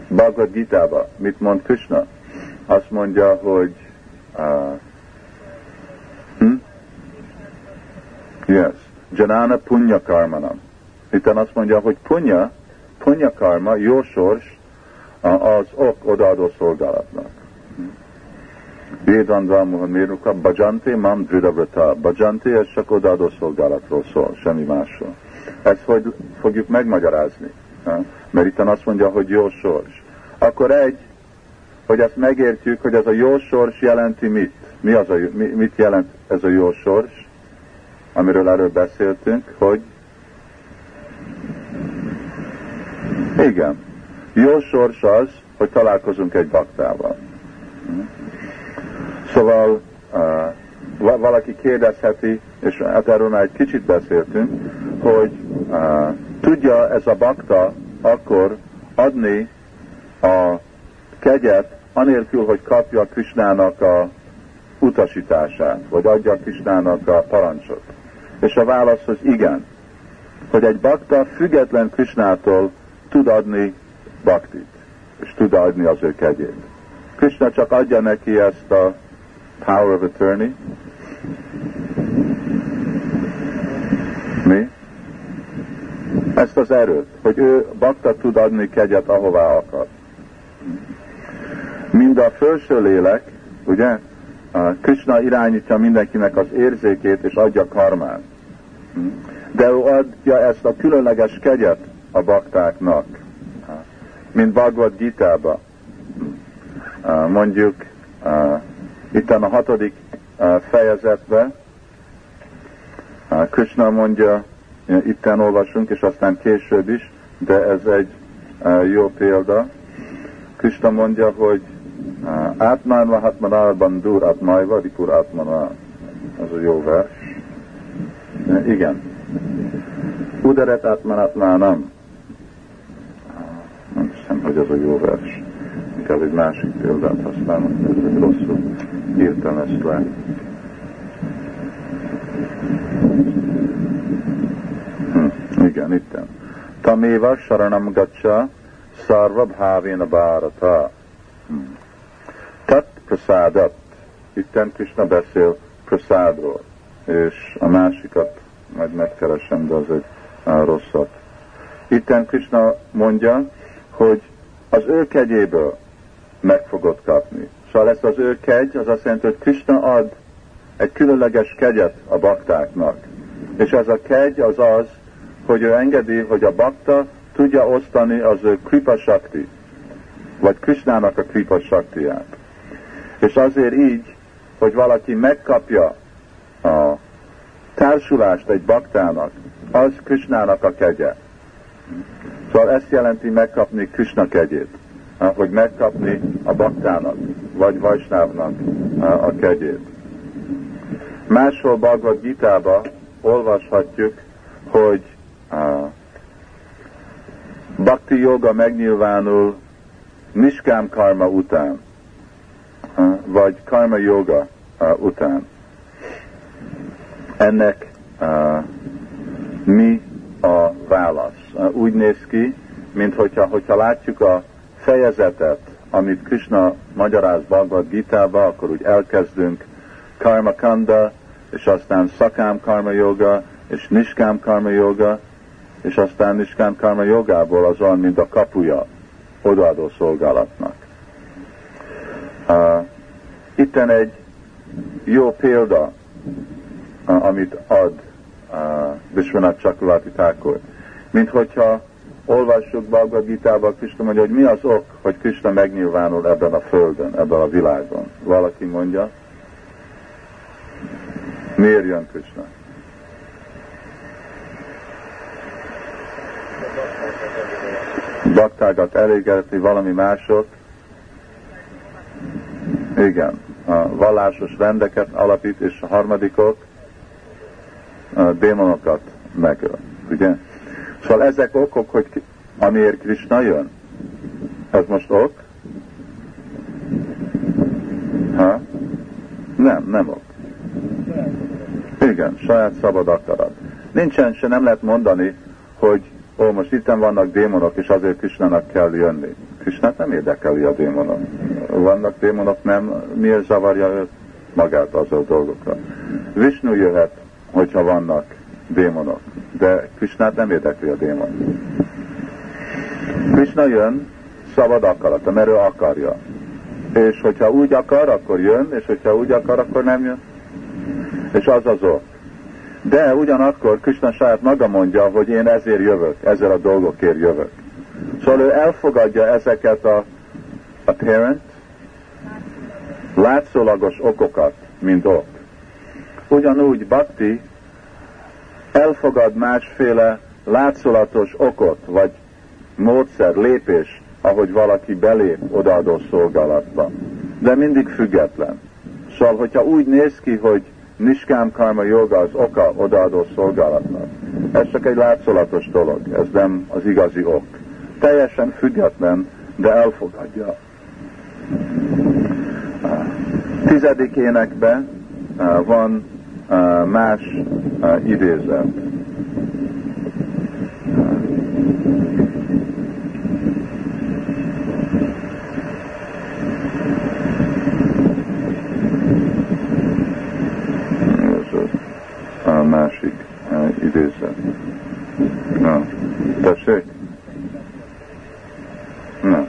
Bhagavad Gita-ba, mit mond Krishna? Azt mondja, hogy hm? Yes. Janana punya karmanam. Itten azt mondja, hogy punya, punya karma, jó sors, az ok odaadó szolgálatnak. Védandvámuhan méruka, bajante mam dridavrata. Bajante, ez csak odaadó szolgálatról szól, semmi másról. Ezt hogy fogjuk megmagyarázni? Mert itt azt mondja, hogy jó sors. Akkor egy, hogy ezt megértjük, hogy ez a jó sors jelenti mit? Mi az a, mit jelent ez a jó sors? Amiről erről beszéltünk, hogy igen, jó sors az, hogy találkozunk egy baktával. Szóval uh, valaki kérdezheti, és hát erről már egy kicsit beszéltünk, hogy uh, tudja ez a bakta akkor adni a kegyet, anélkül, hogy kapja Krisnának a utasítását, vagy adja Krisnának a parancsot. És a válasz az igen, hogy egy bakta független Krisnától tud adni baktit, és tud adni az ő kegyét. Krishna csak adja neki ezt a power of attorney. Mi? Ezt az erőt, hogy ő bakta tud adni kegyet, ahová akar. Mind a felső lélek, ugye, Krishna irányítja mindenkinek az érzékét és adja karmát. De ő adja ezt a különleges kegyet a baktáknak, mint Bhagavad Gita-ba. Mondjuk itt a hatodik fejezetben Krishna mondja, itten olvasunk, és aztán később is, de ez egy jó példa. Krishna mondja, hogy Átmán Vahatmanal Bandur Atmaiva Ripur Atmana. Ez a jó vers. Igen. Uderet Atmanatmánam. Nem hiszem, hogy ez a jó vers. Inkább egy másik példát használom, ez rosszul írtam ezt le. Hm, igen, itten. Taméva Saranam Gacsa Sarva Bhavena Bharata. Hm. Tat prasádat. Itten Krishna beszél prasádról, és a másikat majd megkeresem, de az egy rosszat. Itten Krishna mondja, hogy az ő kegyéből meg fogod kapni. Szóval lesz az ő kegy, az azt jelenti, hogy Krishna ad egy különleges kegyet a baktáknak. És ez a kegy az az, hogy ő engedi, hogy a bakta tudja osztani az ő kripa sakti, vagy Krishnának a kripa saktiát. És azért így, hogy valaki megkapja a társulást egy baktának, az Krishnának a kegye. Szóval ezt jelenti megkapni Krishna kegyét, hogy megkapni a baktának, vagy Vajsnávnak a kegyét. Máshol Bhagavad Gita-ba olvashatjuk, hogy Bhakti joga megnyilvánul Niskám karma után vagy karma yoga után. Ennek mi a válasz? Úgy néz ki, mint hogyha, hogyha látjuk a fejezetet, amit Krishna magyaráz Bhagavad Gita-ba, akkor úgy elkezdünk karma kanda, és aztán szakám karma yoga, és niskám karma yoga, és aztán niskám karma jogából az olyan, mint a kapuja odaadó szolgálatnak. Uh, itten egy jó példa, uh, amit ad uh, Vishwanath Chakravarti Thakur. Mint hogyha olvassuk Bhagavad Gita-ba, Krishna mondja, hogy mi az ok, hogy Krishna megnyilvánul ebben a földön, ebben a világon. Valaki mondja, miért jön Krishna? Baktágat elégeti valami másot, igen, a vallásos rendeket alapít, és a harmadikok a démonokat megöl. Ugye? Szóval ezek okok, hogy amiért Krishna jön. Ez most ok? Ha? Nem, nem ok. Igen, saját szabad akarat. Nincsen se nem lehet mondani, hogy ó, most itten vannak démonok, és azért Krishnának kell jönni. Krishnát nem érdekeli a démonok. Vannak démonok, nem, miért zavarja őt magát az a dolgokra. Vishnu jöhet, hogyha vannak démonok, de Krishnát nem érdekli a démon. Krishna jön szabad akarata, mert ő akarja. És hogyha úgy akar, akkor jön, és hogyha úgy akar, akkor nem jön. És az az ok. De ugyanakkor Krishna saját maga mondja, hogy én ezért jövök, ezzel a dolgokért jövök. Szóval ő elfogadja ezeket a apparent, látszólagos okokat, mint ok. Ugyanúgy Bhakti elfogad másféle látszolatos okot, vagy módszer, lépés, ahogy valaki belép odaadó szolgálatba. De mindig független. Szóval, hogyha úgy néz ki, hogy Niskám karma joga az oka odaadó szolgálatnak. Ez csak egy látszolatos dolog, ez nem az igazi ok. Teljesen független, de elfogadja. Tizedik énekben van más idézet. Tessék? Na.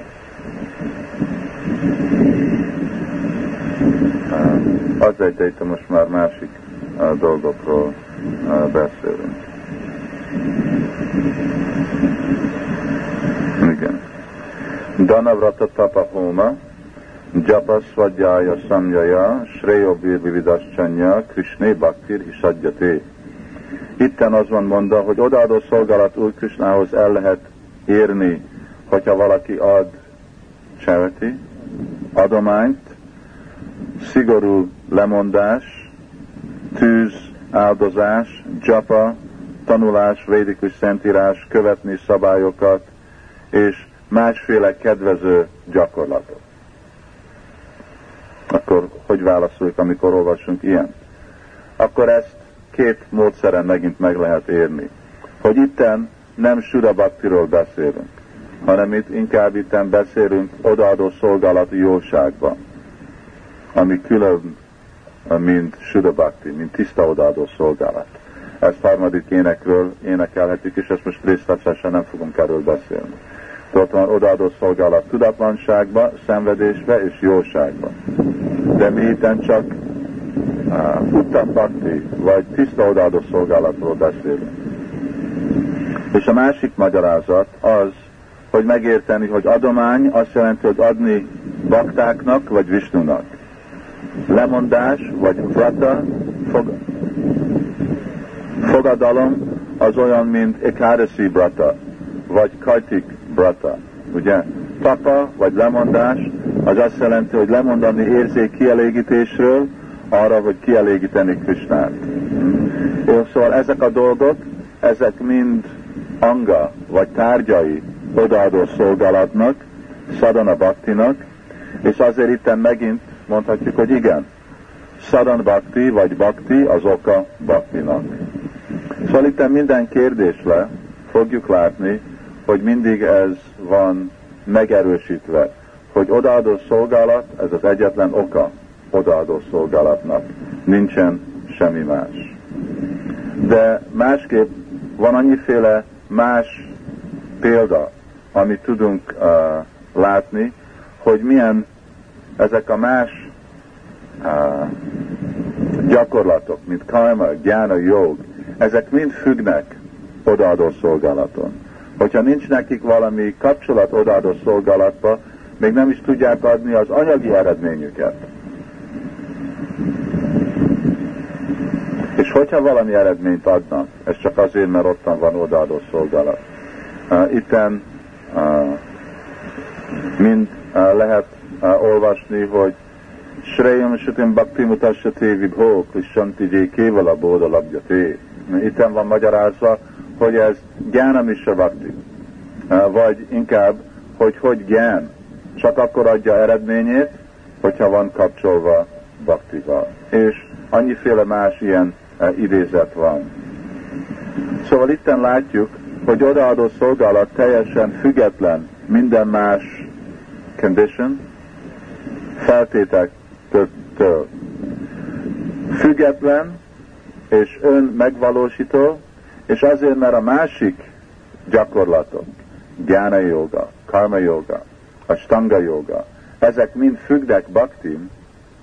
Az egy, de most már másik dolgokról beszélünk. Igen. Danavrata tapahoma, Japasvadjaya samjaya, Shreyo Virvividaschanya, Krishné Bhaktir Hisadjate. Itten az van mondva, hogy odaadó szolgálat Úr Krisnához el lehet érni, hogyha valaki ad charity, adományt, szigorú lemondás, tűz, áldozás, japa, tanulás, védikus szentírás, követni szabályokat, és másféle kedvező gyakorlatot. Akkor hogy válaszoljuk, amikor olvasunk ilyen? Akkor ezt két módszeren megint meg lehet érni. Hogy itten nem Sudabaktiról beszélünk, hanem itt inkább itten beszélünk odaadó szolgálati jóságban, ami külön, mint Sudabakti, mint tiszta odaadó szolgálat. Ezt harmadik énekről énekelhetjük, és ezt most részletesen nem fogunk erről beszélni. Ott van odaadó szolgálat tudatlanságba, szenvedésbe és jóságba. De mi itten csak uttam bakti, vagy tiszta odaadó szolgálatról beszélünk. És a másik magyarázat az, hogy megérteni, hogy adomány azt jelenti, hogy adni baktáknak, vagy Visnunak. Lemondás, vagy vrata, fog, fogadalom az olyan, mint Ekadasi brata, vagy Kajtik brata, ugye? Tapa, vagy lemondás, az azt jelenti, hogy lemondani érzék kielégítésről, arra, hogy kielégíteni Krisnát. Jó, szóval ezek a dolgok, ezek mind anga, vagy tárgyai odaadó szolgálatnak, szadana baktinak, és azért itt megint mondhatjuk, hogy igen, szadan bakti, vagy bakti az oka baktinak. Szóval itt minden kérdésre fogjuk látni, hogy mindig ez van megerősítve, hogy odaadó szolgálat, ez az egyetlen oka odaadó szolgálatnak. Nincsen semmi más. De másképp van annyiféle más példa, amit tudunk uh, látni, hogy milyen ezek a más uh, gyakorlatok, mint karma, gyána, jog, ezek mind függnek odaadó szolgálaton. Hogyha nincs nekik valami kapcsolat odaadó szolgálatba, még nem is tudják adni az anyagi eredményüket. Hogyha valami eredményt adnak, ez csak azért, mert ottan van odaadó szolgálat. Itten mind lehet olvasni, hogy Shreyam Sutim Bhakti Mutassati Vibho Krishanti J Kévala Bóda Labjati. Itten van magyarázva, hogy ez Gyánamisra Bhakti. Uh, vagy inkább, hogy hogy gyán csak akkor adja eredményét, hogyha van kapcsolva baktival. És annyiféle más ilyen idézet van. Szóval itten látjuk, hogy odaadó szolgálat teljesen független minden más condition, feltétektől. Független és ön megvalósító, és azért, mert a másik gyakorlatok, gyána joga, karma joga, a stanga joga, ezek mind függnek baktim,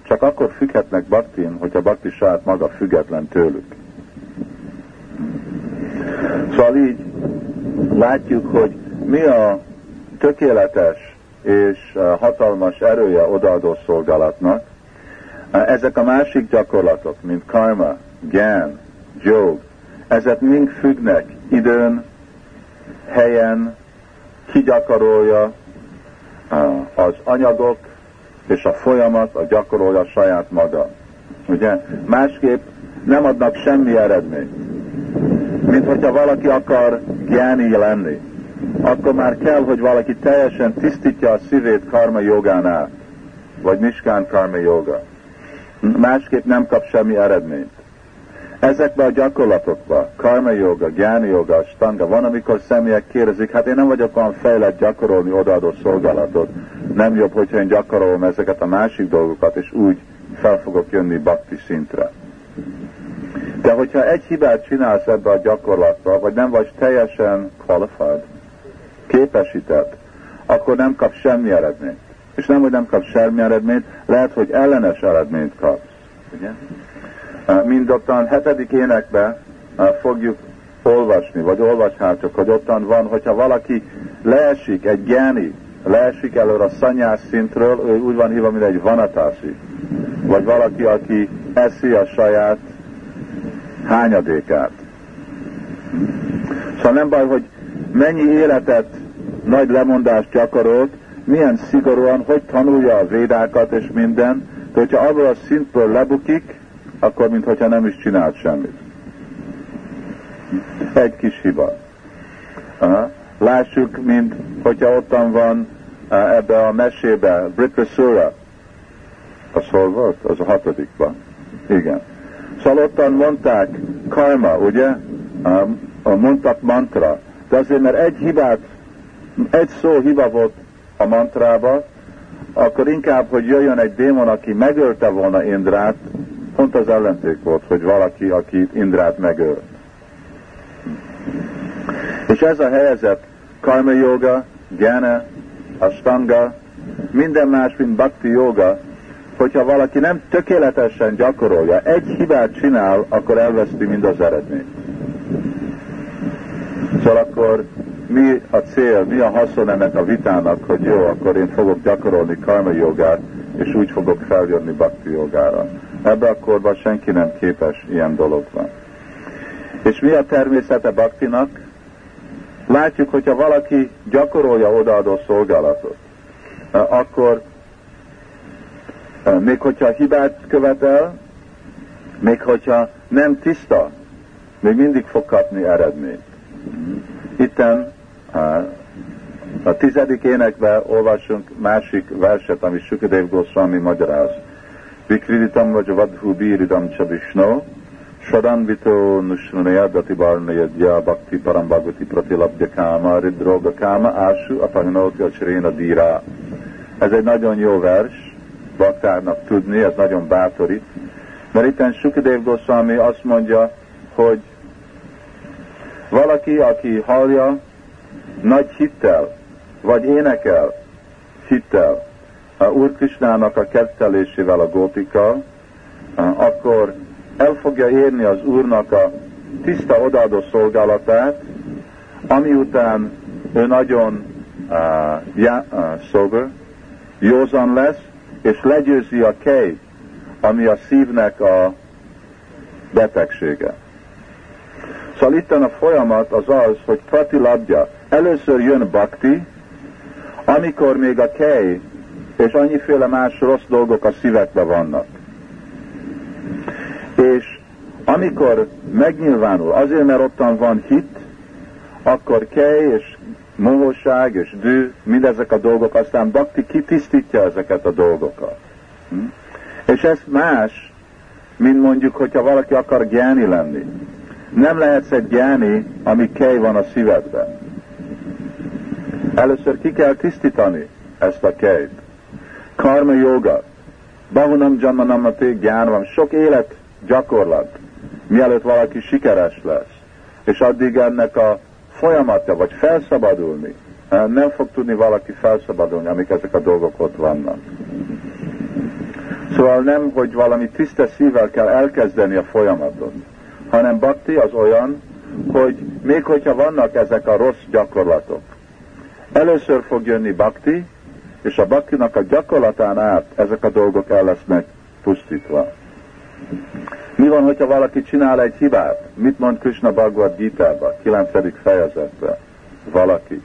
csak akkor függhetnek baktin, hogyha bakti saját maga független tőlük. Szóval így látjuk, hogy mi a tökéletes és hatalmas erője odaadó szolgálatnak. Ezek a másik gyakorlatok, mint karma, gyán, jog, ezek mind függnek időn, helyen, ki gyakorolja, az anyagok, és a folyamat a gyakorolja saját maga. Ugye? Másképp nem adnak semmi eredményt. Mint hogyha valaki akar gyáni lenni, akkor már kell, hogy valaki teljesen tisztítja a szívét karma jogánál, vagy niskán karma joga. Másképp nem kap semmi eredményt. Ezekben a gyakorlatokban, karma joga, gyáni joga, stanga, van, amikor személyek kérdezik, hát én nem vagyok olyan fejlett gyakorolni odaadó szolgálatot, nem jobb, hogyha én gyakorolom ezeket a másik dolgokat, és úgy fel fogok jönni bakti szintre. De hogyha egy hibát csinálsz ebbe a gyakorlatba, vagy nem vagy teljesen qualified, képesített, akkor nem kap semmi eredményt. És nem, hogy nem kap semmi eredményt, lehet, hogy ellenes eredményt kapsz. Ugye? Mind ottan hetedik énekbe fogjuk olvasni, vagy olvashátok, hogy ottan van, hogyha valaki leesik, egy gyáni, leesik előre a szanyás szintről, ő úgy van hívva, mint egy vanatási. Vagy valaki, aki eszi a saját hányadékát. Szóval nem baj, hogy mennyi életet, nagy lemondást gyakorolt, milyen szigorúan, hogy tanulja a védákat és minden, de hogyha abból a szintből lebukik, akkor mintha nem is csinált semmit. Egy kis hiba. Aha. Lássuk, mint hogyha ottan van ebbe a mesébe, Britrasura. Az hol volt? Az a hatodikban. Igen. Szóval ottan mondták karma, ugye? Mondtak mantra. De azért, mert egy hibát, egy szó hiba volt a mantrába, akkor inkább, hogy jöjjön egy démon, aki megölte volna Indrát, pont az ellenték volt, hogy valaki, aki Indrát megölt. És ez a helyzet, karma yoga, gyana, astanga, minden más, mint bhakti yoga, hogyha valaki nem tökéletesen gyakorolja, egy hibát csinál, akkor elveszti mind az eredményt. Szóval akkor mi a cél, mi a haszon ennek a vitának, hogy jó, akkor én fogok gyakorolni karma jogát, és úgy fogok feljönni bhakti jogára. Ebbe a korban senki nem képes ilyen dologra. És mi a természete baktinak? Látjuk, hogyha valaki gyakorolja odaadó szolgálatot, akkor még hogyha hibát követel, még hogyha nem tiszta, még mindig fog kapni eredményt. Itten a tizedik énekben olvasunk másik verset, ami Sukadev Goswami magyaráz. Vadhu bíridam csa Vishnu, Sadanvito Nushnaya Datibarnayadya Bhakti Parambhagati Pratilabdya Kama Ridroga Kama Ásu Apahinoti Acsiréna Dira. Ez egy nagyon jó vers, baktárnak tudni, ez nagyon bátorít, mert itt Sukadev Goswami azt mondja, hogy valaki, aki hallja nagy hittel, vagy énekel hittel a Úr Krisnának a kettelésével a gótika, akkor el fogja érni az Úrnak a tiszta odaadó szolgálatát, ami után ő nagyon uh, já, uh, sober, józan lesz, és legyőzi a kej, ami a szívnek a betegsége. Szóval itt a folyamat az az, hogy pratilabja. Először jön bakti, amikor még a kej és annyiféle más rossz dolgok a szívekbe vannak. És amikor megnyilvánul, azért mert ottan van hit, akkor kej és mohóság és dű, mindezek a dolgok, aztán Bakti kitisztítja ezeket a dolgokat. Hm? És ez más, mint mondjuk, hogyha valaki akar gyáni lenni. Nem lehetsz egy gyáni, ami kej van a szívedben. Először ki kell tisztítani ezt a kejt. Karma yoga. Bahunam janmanamate gyánvam. Sok élet gyakorlat, mielőtt valaki sikeres lesz. És addig ennek a folyamata, vagy felszabadulni, nem fog tudni valaki felszabadulni, amik ezek a dolgok ott vannak. Szóval nem, hogy valami tiszta szívvel kell elkezdeni a folyamatot, hanem bakti az olyan, hogy még hogyha vannak ezek a rossz gyakorlatok, először fog jönni bakti, és a baktinak a gyakorlatán át ezek a dolgok el lesznek pusztítva. Mi van, hogyha valaki csinál egy hibát? Mit mond Krishna Bhagavad Gita-ba, 9. fejezetben? Valaki.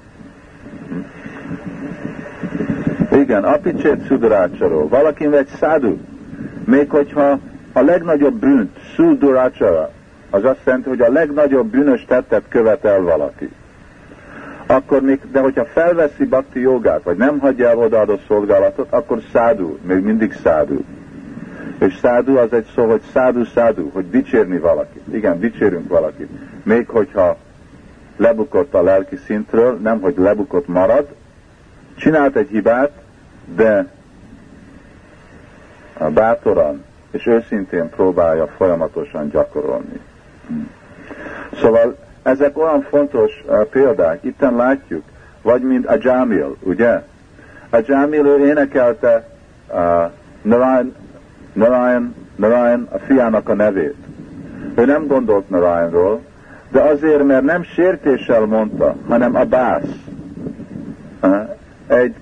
Igen, apicsét szudarácsáról. Valaki egy szádu. Még hogyha a legnagyobb bűnt, Sudurachara, az azt jelenti, hogy a legnagyobb bűnös tettet követel valaki. Akkor még, de hogyha felveszi bhakti jogát, vagy nem hagyja el odaadott szolgálatot, akkor szádú, még mindig szádú. És szádú az egy szó, hogy szádú, szádú, hogy dicsérni valakit. Igen, dicsérünk valakit. Még hogyha lebukott a lelki szintről, nem hogy lebukott marad, csinált egy hibát, de bátoran és őszintén próbálja folyamatosan gyakorolni. Szóval ezek olyan fontos uh, példák, itten látjuk, vagy mint a Jamil, ugye? A Jamil ő énekelte uh, Narayan, Narayan, Narayan a fiának a nevét. Ő nem gondolt Narayanról, de azért, mert nem sértéssel mondta, hanem a bász. Uh, egy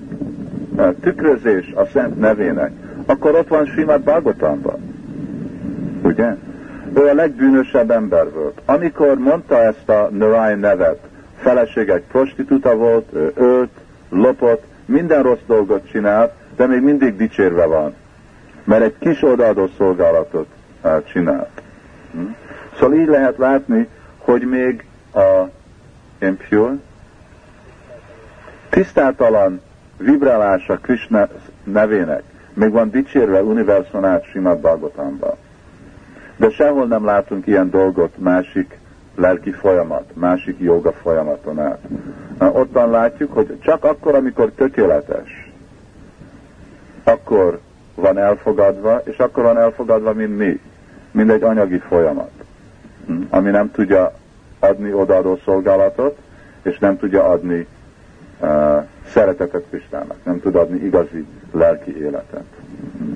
tükrözés a szent nevének. Akkor ott van Simad Bhagavatamban. Ugye? Ő a legbűnösebb ember volt. Amikor mondta ezt a Narayan nevet, feleség egy prostituta volt, ő ölt, lopott, minden rossz dolgot csinált, de még mindig dicsérve van, mert egy kis odaadó szolgálatot uh, csinált. Hm? Szóval így lehet látni, hogy még a impure, tisztátalan vibrálása Krishna nevének még van dicsérve univerzumát Simad Bhagavatamban. De sehol nem látunk ilyen dolgot másik lelki folyamat, másik joga folyamaton át. Ottan látjuk, hogy csak akkor, amikor tökéletes, akkor van elfogadva, és akkor van elfogadva, mint mi, mint egy anyagi folyamat, hm? ami nem tudja adni odaadó szolgálatot, és nem tudja adni uh, szeretetet Krisztának, nem tud adni igazi lelki életet. Hm?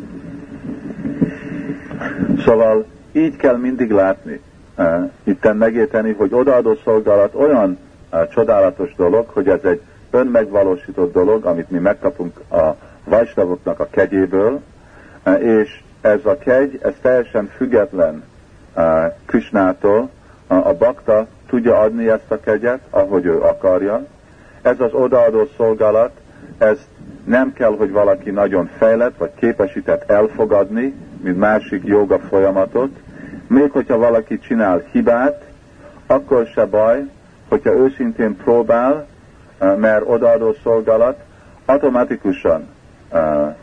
Szóval így kell mindig látni, uh, itten megérteni, hogy odaadó szolgálat olyan uh, csodálatos dolog, hogy ez egy önmegvalósított dolog, amit mi megkapunk a vajsnavoknak a kegyéből, uh, és ez a kegy, ez teljesen független Krisnától, a bakta tudja adni ezt a kegyet, ahogy ő akarja. Ez az odaadó szolgálat, ez nem kell, hogy valaki nagyon fejlett vagy képesített elfogadni, mint másik joga folyamatot, még hogyha valaki csinál hibát, akkor se baj, hogyha őszintén próbál, eh, mert odaadó szolgálat automatikusan eh,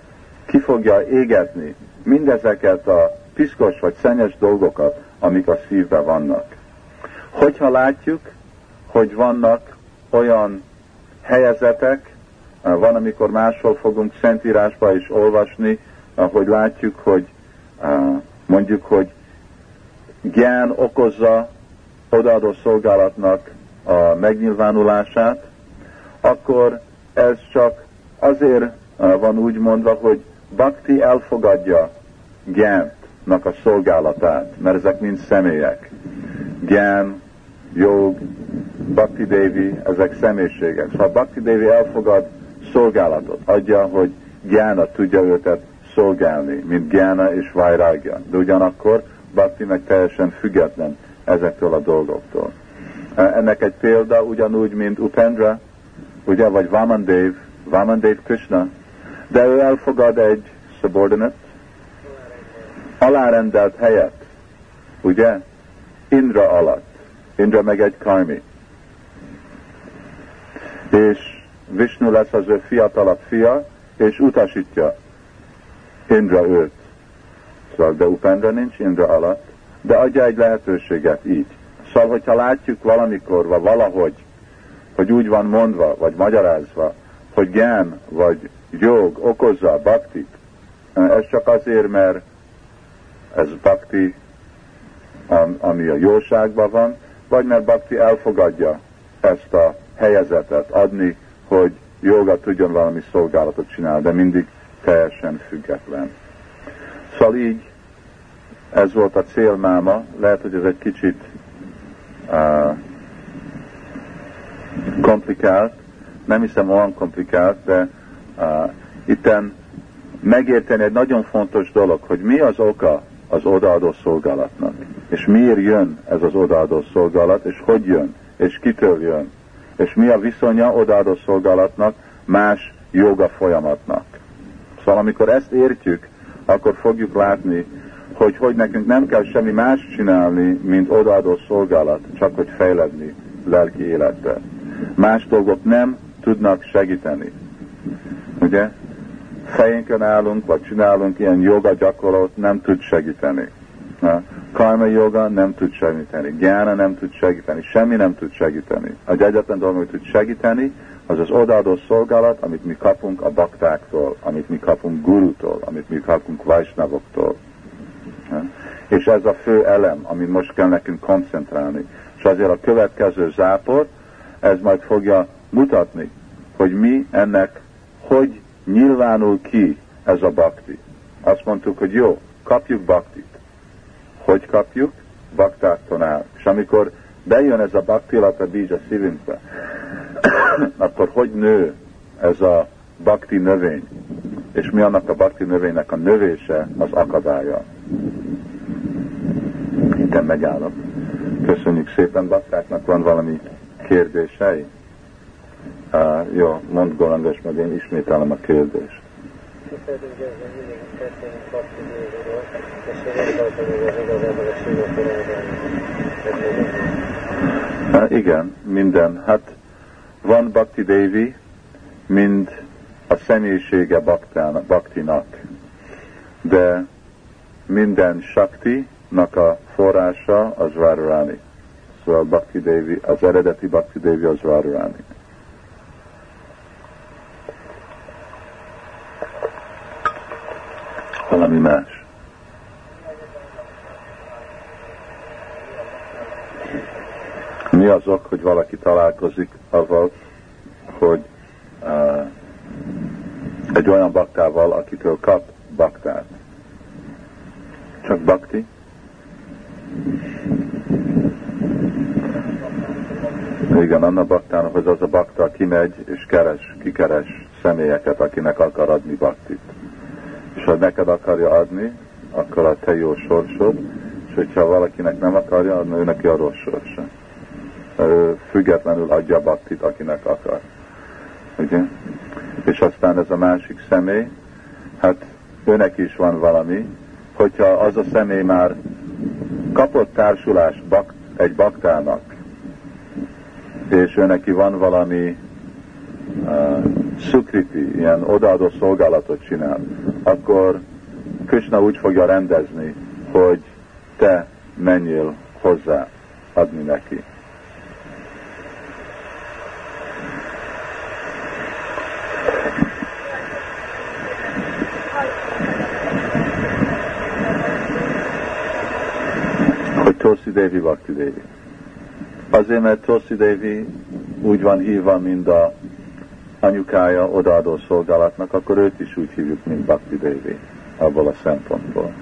ki fogja égetni mindezeket a piszkos vagy szennyes dolgokat, amik a szívben vannak. Hogyha látjuk, hogy vannak olyan helyezetek, eh, van, amikor máshol fogunk Szentírásba is olvasni, hogy látjuk, hogy mondjuk, hogy gyán okozza odaadó szolgálatnak a megnyilvánulását, akkor ez csak azért van úgy mondva, hogy Bakti elfogadja Gyántnak a szolgálatát, mert ezek mind személyek. Gyán, jog, Bakti Devi, ezek személyiségek. Ha Bakti Devi elfogad szolgálatot, adja, hogy Gyána tudja őtet szolgálni, mint Gyána és Vajrágya. De ugyanakkor Bhakti meg teljesen független ezektől a dolgoktól. Ennek egy példa ugyanúgy, mint Upendra, ugye, vagy Vamandev, Vamandev Krishna, de ő elfogad egy subordinate, alárendelt helyet, ugye, Indra alatt. Indra meg egy karmi. És Vishnu lesz az ő fiatalabb fia, és utasítja Indra őt. Szóval, de Upendra nincs Indra alatt, de adja egy lehetőséget így. Szóval, hogyha látjuk valamikor, vagy valahogy, hogy úgy van mondva, vagy magyarázva, hogy gen vagy jog okozza a baktit, ez csak azért, mert ez bakti, ami a jóságban van, vagy mert bakti elfogadja ezt a helyezetet adni, hogy joga tudjon valami szolgálatot csinálni, de mindig teljesen független. Szóval így ez volt a célmáma, lehet, hogy ez egy kicsit uh, komplikált, nem hiszem olyan komplikált, de uh, itten megérteni egy nagyon fontos dolog, hogy mi az oka az odaadó szolgálatnak, és miért jön ez az odaadó szolgálat, és hogy jön, és kitől jön, és mi a viszonya odaadó szolgálatnak más joga folyamatnak. Szóval amikor ezt értjük, akkor fogjuk látni, hogy, hogy nekünk nem kell semmi más csinálni, mint odaadó szolgálat, csak hogy fejledni lelki életbe. Más dolgok nem tudnak segíteni. Ugye? Fejünkön állunk, vagy csinálunk ilyen joga gyakorlót, nem tud segíteni. Karma joga nem tud segíteni, gyána nem tud segíteni, semmi nem tud segíteni. Az egyetlen dolog, amit tud segíteni, az az odaadó szolgálat, amit mi kapunk a baktáktól, amit mi kapunk gurutól, amit mi kapunk vajsnavoktól. És ez a fő elem, amit most kell nekünk koncentrálni. És azért a következő zápor, ez majd fogja mutatni, hogy mi ennek, hogy nyilvánul ki ez a bakti. Azt mondtuk, hogy jó, kapjuk baktit. Hogy kapjuk? Baktáktól áll. És amikor bejön ez a bakti a bíz a szívünkbe, akkor hogy nő ez a bakti növény? És mi annak a bakti növénynek a növése az akadálya? Itten megállok. Köszönjük szépen, baktáknak van valami kérdései? Uh, jó, mondd Golandos, meg én ismételem a kérdést. Uh, igen, minden. Hát van Bhakti Devi, mind a személyisége Bhaktinak, de minden Shakti-nak a forrása az Radharani. Szóval Bhakti Devi, az eredeti Bhakti Devi az Radharani. Valami más. Mi az ok, hogy valaki találkozik avval, hogy uh, egy olyan baktával, akitől kap baktát. Csak bakti? Igen, annak baktának, hogy az a bakta kimegy és keres, kikeres személyeket, akinek akar adni baktit. És ha neked akarja adni, akkor a te jó sorsod, és hogyha valakinek nem akarja adni, ő neki a rossz sorsa. Függetlenül adja baktit, akinek akar. Ugye? És aztán ez a másik személy, hát őnek is van valami, hogyha az a személy már kapott társulást bak, egy baktának, és ő neki van valami uh, szukriti, ilyen odaadó szolgálatot csinál, akkor Krishna úgy fogja rendezni, hogy te menjél hozzá adni neki. Hogy Tosi Devi. Azért, mert Tosi Devi úgy van hívva, mint a anyukája odaadó szolgálatnak, akkor őt is úgy hívjuk, mint Bhakti Devi, abból a szempontból.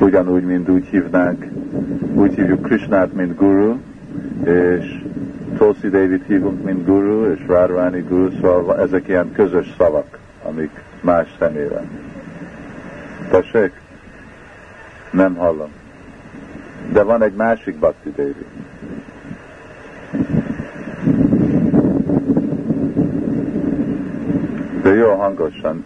Ugyanúgy, mint úgy hívnánk, úgy hívjuk Krishnát, mint Guru, és Tulsi David hívunk, mint Guru, és Radharani Guru, szóval ezek ilyen közös szavak, amik más személyre. Tessék? Nem hallom. De van egy másik Bhakti Devi. De jó hangosan.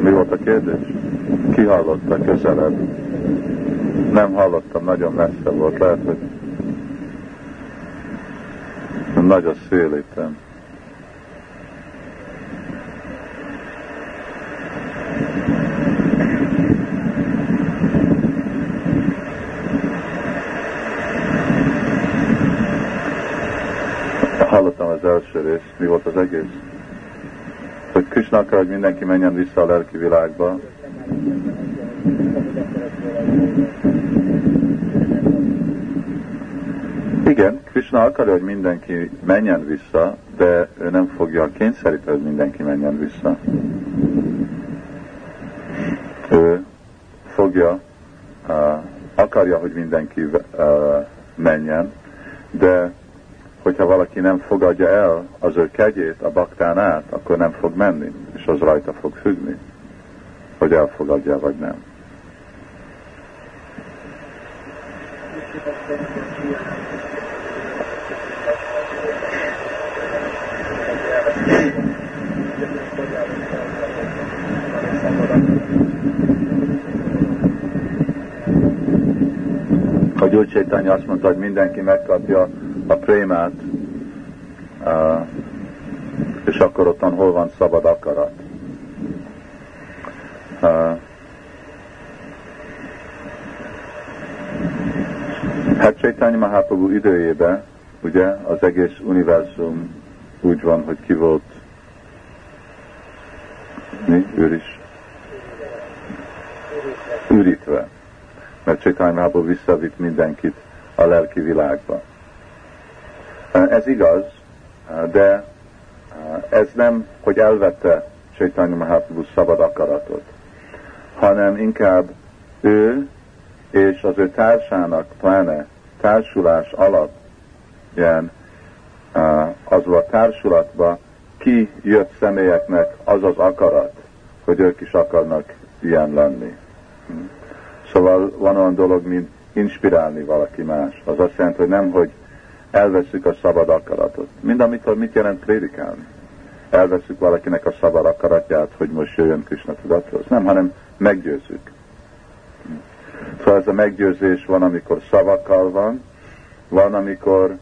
Mi volt a kérdés? Ki hallotta közelebb? Nem hallottam, nagyon messze volt. Lehet, hogy nagy a szél. Hallottam az első részt, mi volt az egész? Hogy Krishna akar, hogy mindenki menjen vissza a lelki világba. Igen, Krishna akarja, hogy mindenki menjen vissza, de ő nem fogja kényszeríteni, hogy mindenki menjen vissza. Ő fogja, akarja, hogy mindenki menjen, de hogyha valaki nem fogadja el az ő kegyét a baktán át, akkor nem fog menni, és az rajta fog függni, hogy elfogadja vagy nem. A Gyurgy Csétány azt mondta, hogy mindenki megkapja a prémát, és akkor ottan hol van szabad akarat. Hát Csaitanya Mahaprabhu időjében, ugye, az egész univerzum úgy van, hogy ki volt mi? Ő is ürítve. Mert Csaitanya Mahaprabhu visszavitt mindenkit a lelki világba. Ez igaz, de ez nem, hogy elvette Csaitanya Mahaprabhu szabad akaratot, hanem inkább ő és az ő társának, pláne társulás alatt, ilyen, az a társulatba ki jött személyeknek az az akarat, hogy ők is akarnak ilyen lenni. Szóval van olyan dolog, mint inspirálni valaki más. Az azt jelenti, hogy nem, hogy elveszük a szabad akaratot. Mind amikor mit jelent prédikálni? Elveszük valakinek a szabad akaratját, hogy most jöjjön Krishna tudathoz. Nem, hanem meggyőzzük. Szóval ez a meggyőzés van, amikor szavakkal van, van, amikor,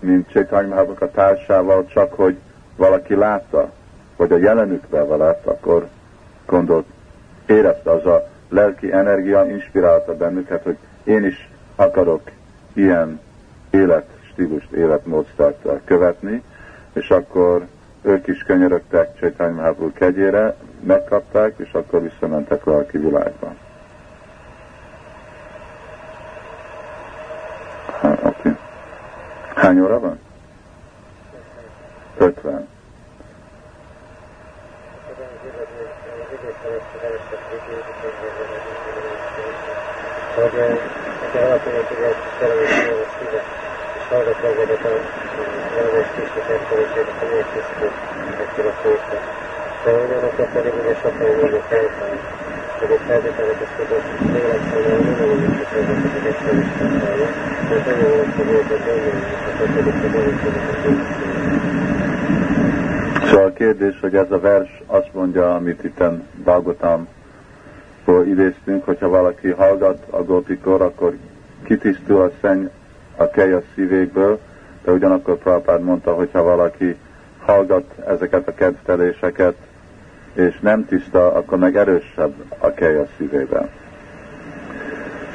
mint Csaitanya a társával, csak hogy valaki látta, vagy a jelenükben lett, akkor gondolt, érezte az a lelki energia, inspirálta bennünket, hogy én is akarok ilyen életstílust, életmódszert követni, és akkor ők is könyörögtek Csaitanya Mahaprabhu kegyére, megkapták, és akkor visszamentek lelki világba. Hány óra van? 50. hogy hogyha valakinek ugye szerelés jó szíve, és hallgat ezeket a neves Krisztus elfelejtséget, a miért tisztult ekkora szépen. De ugyanakkor pedig ugye sokan még felfáj, hogy egy ezt tudod, tényleg szóval nem olyan, mint hogy ezeket az egyszerű használja, mert nagyon jó, hogy őket nagyon jó, hogy pedig a dolgokat Szóval a kérdés, hogy ez a vers azt mondja, amit itt Balgotam akkor idéztünk, hogyha valaki hallgat a gótikor, akkor kitisztul a szenny a kej a szívéből, de ugyanakkor Prabhupád mondta, hogyha valaki hallgat ezeket a kedveléseket, és nem tiszta, akkor meg erősebb a kej a szívében.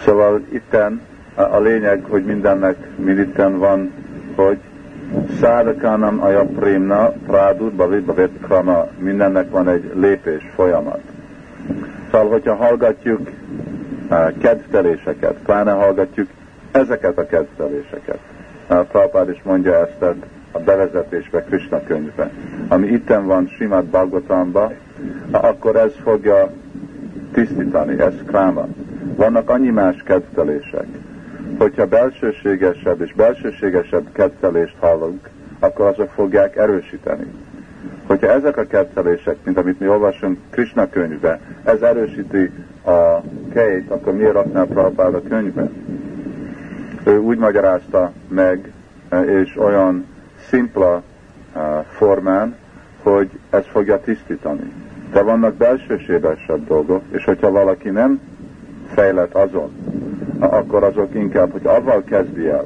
Szóval itten a lényeg, hogy mindennek mi itten van, hogy Szádakánam a prémna, prádud, bavit, krama, mindennek van egy lépés, folyamat. Szóval, hogyha hallgatjuk kedveléseket, pláne hallgatjuk ezeket a kedveléseket. Prabhupád is mondja ezt a bevezetésbe, Krishna könyvbe. Ami itten van Simad Bhagavatamba, akkor ez fogja tisztítani, ez kráma. Vannak annyi más kedvelések, hogyha belsőségesebb és belsőségesebb kedvelést hallunk, akkor azok fogják erősíteni hogyha ezek a kettelések, mint amit mi olvasunk Krishna könyvbe, ez erősíti a kejt, akkor miért raknál Prabhupád a könyvbe? Ő úgy magyarázta meg, és olyan szimpla uh, formán, hogy ez fogja tisztítani. De vannak belsőségesebb dolgok, és hogyha valaki nem fejlett azon, akkor azok inkább, hogy avval kezdi el,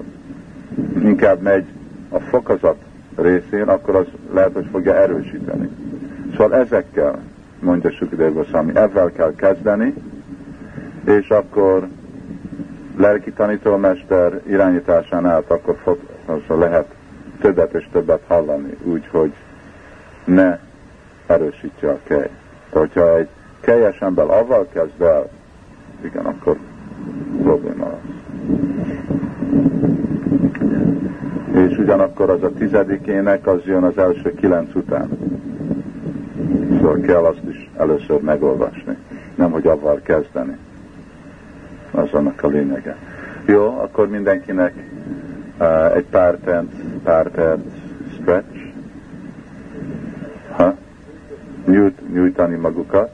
inkább megy a fokozat részén, akkor az lehet, hogy fogja erősíteni. Szóval ezekkel, mondja Sukidev Goswami, ezzel kell kezdeni, és akkor lelki tanítómester irányításán át akkor fog, lehet többet és többet hallani, úgyhogy ne erősítse a kej. Hogyha egy kelyes ember avval kezd el, igen, akkor probléma lesz és ugyanakkor az a tizedikének az jön az első kilenc után. Szóval kell azt is először megolvasni, nem hogy avval kezdeni. Az annak a lényege. Jó, akkor mindenkinek uh, egy pár perc, pár perc stretch. Ha? Nyújt, nyújtani magukat.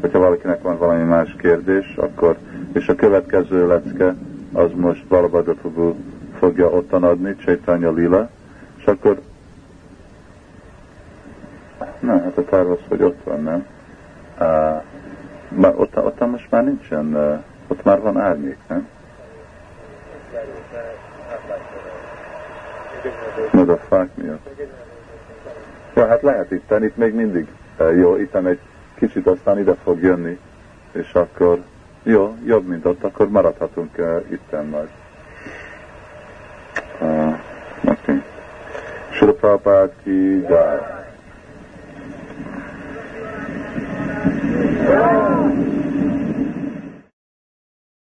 Hogyha valakinek van valami más kérdés, akkor, és a következő lecke az most Balabhadra Prabhu fogja ottan adni, Chaitanya Lila, és akkor nem, hát a terv az, hogy ott van, nem? Uh, már ott, ott most már nincsen, uh, ott már van árnyék, nem? Meg a fák miatt. Ja, hát lehet itt, itt még mindig uh, jó, itt egy kicsit aztán ide fog jönni, és akkor jó, jobb, mint ott, akkor maradhatunk uh, itten majd. Uh. Okay. Sri Prabhupada ki jai. Amen.